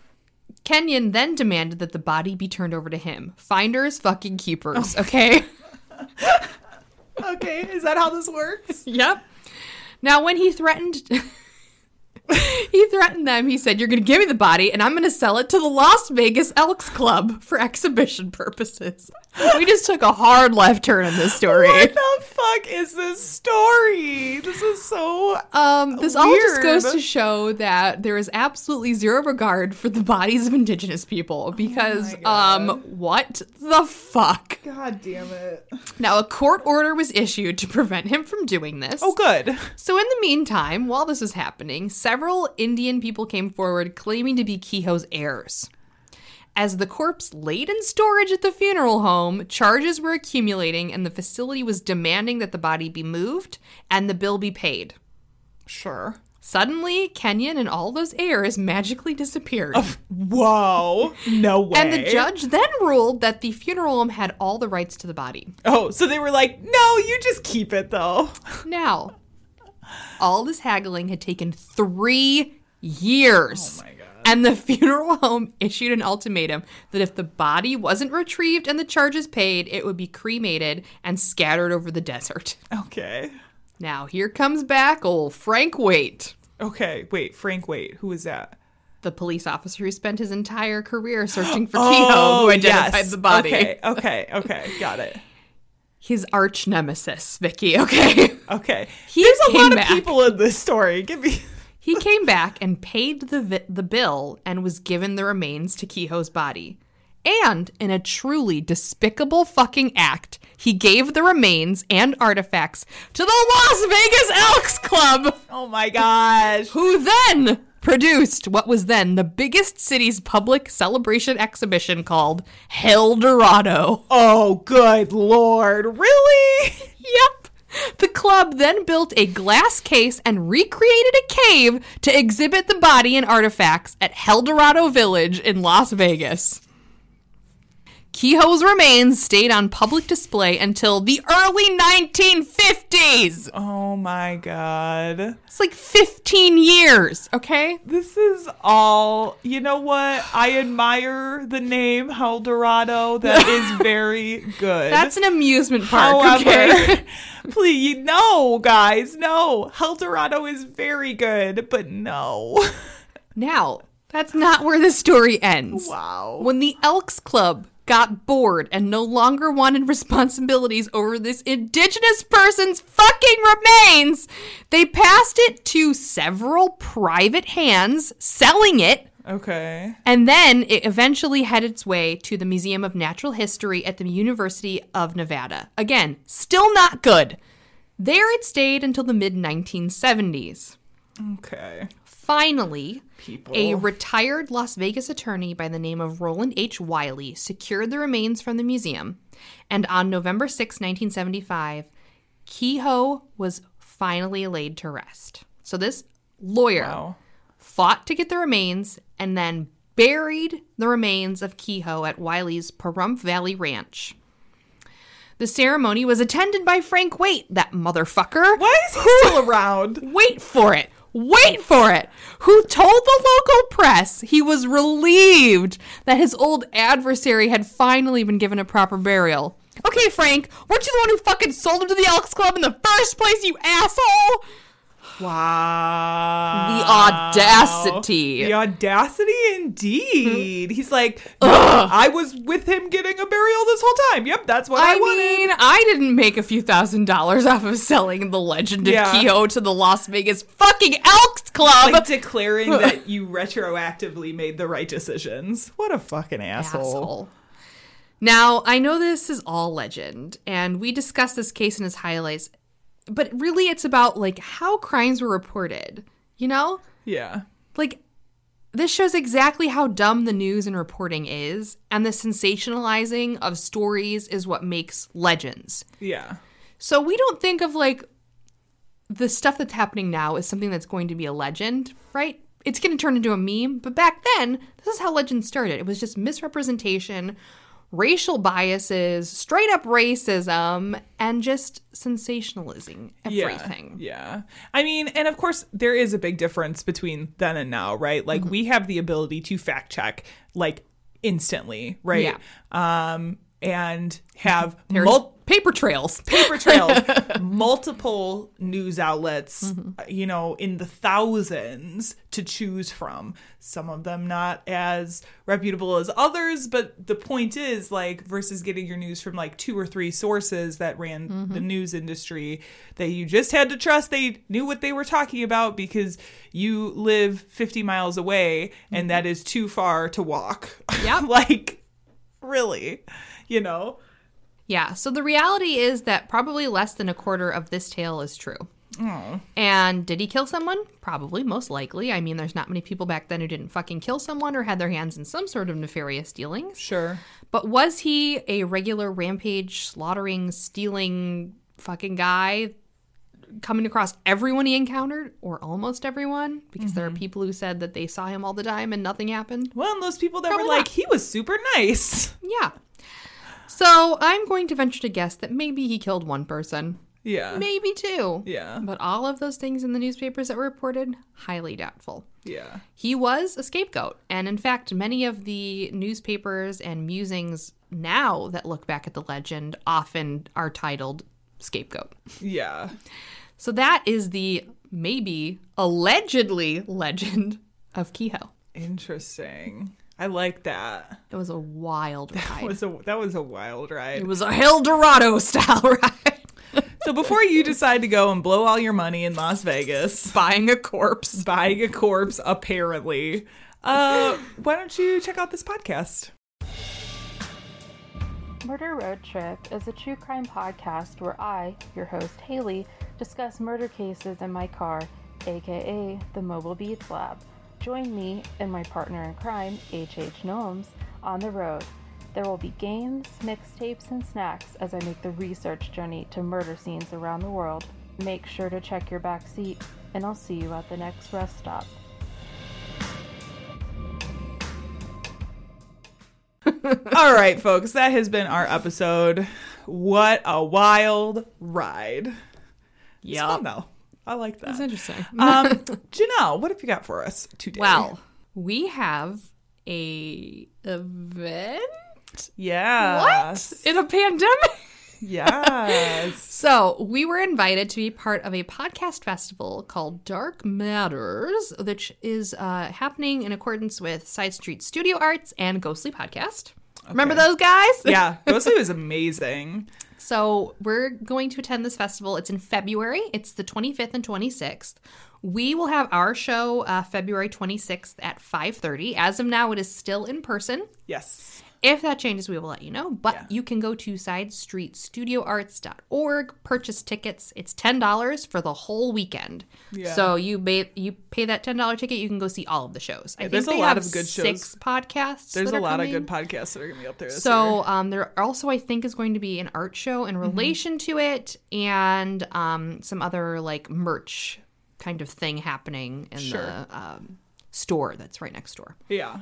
F: Kenyon then demanded that the body be turned over to him. Finders, fucking keepers. Oh. Okay.
E: okay. Is that how this works?
F: Yep. Now, when he threatened, he threatened them. He said, "You're going to give me the body, and I'm going to sell it to the Las Vegas Elks Club for exhibition purposes." We just took a hard left turn in this story.
E: What the fuck is this story? This is so.
F: Um, this all just goes to show that there is absolutely zero regard for the bodies of indigenous people because, um, what the fuck?
E: God damn it.
F: Now, a court order was issued to prevent him from doing this.
E: Oh, good.
F: So, in the meantime, while this was happening, several Indian people came forward claiming to be Queho's heirs. As the corpse laid in storage at the funeral home, charges were accumulating and the facility was demanding that the body be moved and the bill be paid.
E: Sure.
F: Suddenly, Kenyon and all those heirs magically disappeared.
E: Whoa. No way.
F: And the judge then ruled that the funeral home had all the rights to the body.
E: Oh, so they were like, no, you just keep it though.
F: Now, all this haggling had taken three years.
E: Oh.
F: And the funeral home issued an ultimatum that if the body wasn't retrieved and the charges paid, it would be cremated and scattered over the desert.
E: Okay.
F: Now, here comes back old Frank Waite,
E: Okay. Wait, Frank, wait. Who is that?
F: the police officer who spent his entire career searching for oh, Queho, who identified
E: Oh, yes.
F: the body.
E: Okay. Okay. Okay. Got it.
F: His arch nemesis, Vicky, okay?
E: Okay.
F: He
E: There's a lot
F: back.
E: of people in this story. Give me.
F: He came back and paid the vi- the bill and was given the remains to Queho's body. And in a truly despicable fucking act, he gave the remains and artifacts to the Las Vegas Elks Club,
E: Oh my gosh.
F: who then produced what was then the biggest city's public celebration exhibition called Hell Dorado.
E: Oh, good lord. Really?
F: Yep. The club then built a glass case and recreated a cave to exhibit the body and artifacts at Eldorado Village in Las Vegas. Queho's remains stayed on public display until the early 1950s.
E: Oh my god.
F: It's like 15 years, okay?
E: This is all. You know what? I admire the name Eldorado. That is very good.
F: That's an amusement park,
E: However,
F: okay?
E: please, no, guys, no. Eldorado is very good, but no.
F: Now, that's not where the story ends.
E: Wow.
F: When the Elks Club got bored and no longer wanted responsibilities over this indigenous person's fucking remains, they passed it to several private hands selling it
E: Okay.
F: and then it eventually had its way to the Museum of Natural History at the University of Nevada. Again, still not good. There it stayed until the mid 1970s.
E: Okay.
F: Finally,
E: People.
F: a retired Las Vegas attorney by the name of Roland H. Wiley secured the remains from the museum, and on November 6, 1975, Queho was finally laid to rest. So this lawyer
E: Wow.
F: fought to get the remains and then buried the remains of Queho at Wiley's Pahrump Valley Ranch. The ceremony was attended by Frank Waite, that motherfucker.
E: Why is he still around?
F: Wait for it. Wait for it. Who told the local press he was relieved that his old adversary had finally been given a proper burial. Okay, Frank, weren't you the one who fucking sold him to the Elks Club in the first place, you asshole?
E: Wow.
F: The audacity.
E: The audacity indeed. He's like, "No, I was with him getting a burial this whole time. Yep, that's what I,
F: I
E: wanted.
F: mean, I didn't make a few thousand dollars off of selling the legend of
E: Yeah.
F: To the Las Vegas fucking Elks Club.
E: like declaring that you retroactively made the right decisions. What a fucking asshole.
F: asshole. Now, I know this is all legend, and we discussed this case in its highlights, but really it's about like how crimes were reported. You know?
E: Yeah.
F: Like this shows exactly how dumb the news and reporting is, and the sensationalizing of stories is what makes legends.
E: Yeah.
F: So we don't think of like the stuff that's happening now is something that's going to be a legend, right? It's going to turn into a meme. But back then, this is how legends started. It was just misrepresentation, racial biases, straight up racism, and just sensationalizing everything.
E: Yeah. yeah. I mean, and of course, there is a big difference between then and now, right? Like,
F: Mm-hmm.
E: we have the ability to fact check, like, instantly, right? Um, and have mul-
F: paper trails.
E: paper trails, multiple news outlets,
F: Mm-hmm.
E: uh, you know, in the thousands to choose from. Some of them not as reputable as others, but the point is, like, versus getting your news from like two or three sources that ran
F: Mm-hmm.
E: the news industry that you just had to trust they knew what they were talking about because you live 50 miles away and that is too far to walk.
F: Mm-hmm.
E: Like, really, you know?
F: Yeah, so the reality is that probably less than a quarter of this tale is true. Oh. And did he kill someone? Probably, most likely. I mean, there's not many people back then who didn't fucking kill someone or had their hands in some sort of nefarious dealings.
E: Sure.
F: But was he a regular rampage, slaughtering, stealing fucking guy coming across everyone he encountered or almost everyone? Because there are mm-hmm. people who said that they saw him all the time and nothing happened.
E: Well, and those people that
F: Probably
E: were like,
F: not.
E: he was super nice.
F: Yeah. So I'm going to venture to guess that maybe he killed one person.
E: Yeah.
F: Maybe two.
E: Yeah.
F: But all of those things in the newspapers that were reported, highly doubtful.
E: Yeah.
F: He was a scapegoat. And in fact, many of the newspapers and musings now that look back at the legend often are titled Scapegoat.
E: Yeah.
F: So that is the maybe allegedly legend of Queho.
E: Interesting. I like that.
F: It was a wild ride.
E: That
F: ride.
E: was a that was a wild ride.
F: it was a hell Eldorado style ride.
E: so before you decide to go and blow all your money in Las Vegas
F: Buying a corpse.
E: buying a corpse, apparently, uh, why don't you check out this podcast?
H: Murder Road Trip is a true crime podcast where I, your host Haley, discuss murder cases in my car, aka the Mobile Beats Lab. Join me and my partner in crime, H.H. Gnomes, on the road. There will be games, mixtapes, and snacks as I make the research journey to murder scenes around the world. Make sure to check your back seat, and I'll see you at the next rest stop.
E: All right, folks, that has been our episode. What a wild ride. It's fun though. I like that.
F: That's interesting.
E: um, Janelle, what have you got for us today?
F: Well, we have a event.
E: yeah.
F: What? In a pandemic?
E: Yes.
F: So, we were invited to be part of a podcast festival called Dark Matters, which is uh, happening in accordance with Side Street Studio Arts and Ghostly Podcast. Remember those guys?
E: Yeah, Ghostly was amazing.
F: So we're going to attend this festival. It's in February. It's the 25th and 26th. We will have our show uh, February 26th at 5:30. As of now, it is still in person.
E: Yes.
F: If that changes, we will let you know. But
E: Yeah.
F: you can go to sidestreetstudioarts.org, purchase tickets. It's ten dollars for the whole weekend.
E: Yeah.
F: So you pay you pay that ten dollar ticket, you can go see all of the shows. I think
E: there's a lot of good
F: six podcasts.
E: There's a lot of good podcasts that are going to be up there.
F: So um, there also, I think, is going to be an art show in relation to it, and um, some other like merch kind of thing happening in
E: Sure.
F: the um, store that's right next door.
E: yeah.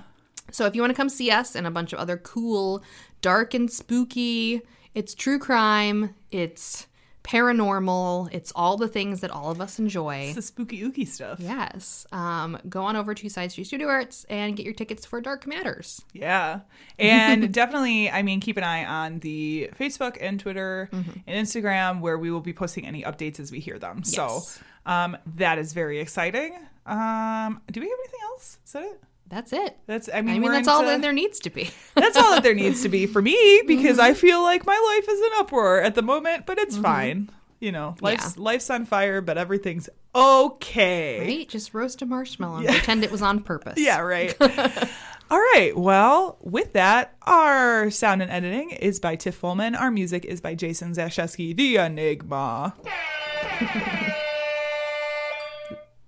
F: So if you want to come see us and a bunch of other cool, dark and spooky, it's true crime, it's paranormal, it's all the things that all of us enjoy.
E: It's the spooky ooky stuff.
F: Yes. Um, go on over to Side Street Studio Arts and get your tickets for Dark Matters.
E: Yeah. And definitely, I mean, keep an eye on the Facebook and Twitter
F: Mm-hmm.
E: and Instagram where we will be posting any updates as we hear them.
F: Yes.
E: So um, that is very exciting. Um, do we have anything else? Is that it?
F: That's it.
E: That's, I mean,
F: I mean,
E: we're
F: that's all that there needs to be.
E: That's all that there needs to be for me because
F: Mm-hmm.
E: I feel like my life is in uproar at the moment, but it's fine. You know, life's life's on fire, but everything's okay.
F: Right? Just roast a marshmallow and pretend it was on purpose.
E: Yeah, right. All right. Well, with that, our sound and editing is by Tiff Fullman. Our music is by Jason Zashesky, the Enigma.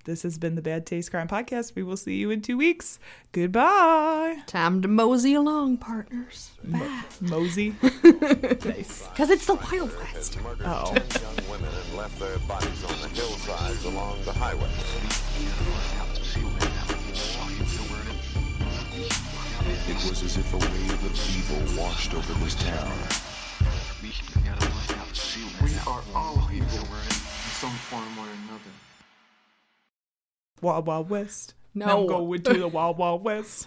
E: This has been the Bad Taste Crime Podcast. We will see you in two weeks. Goodbye.
F: Time to mosey along, partners.
E: Mosey. nice.
F: Because it's the Wild West.
E: Oh.
I: Ten young women and left their bodies on the hillsides along the highway.
J: It was as if a wave of evil washed over this town.
B: We are all evil in some form or another.
E: Wild Wild West.
F: No.
E: Now I'm going to the Wild Wild West.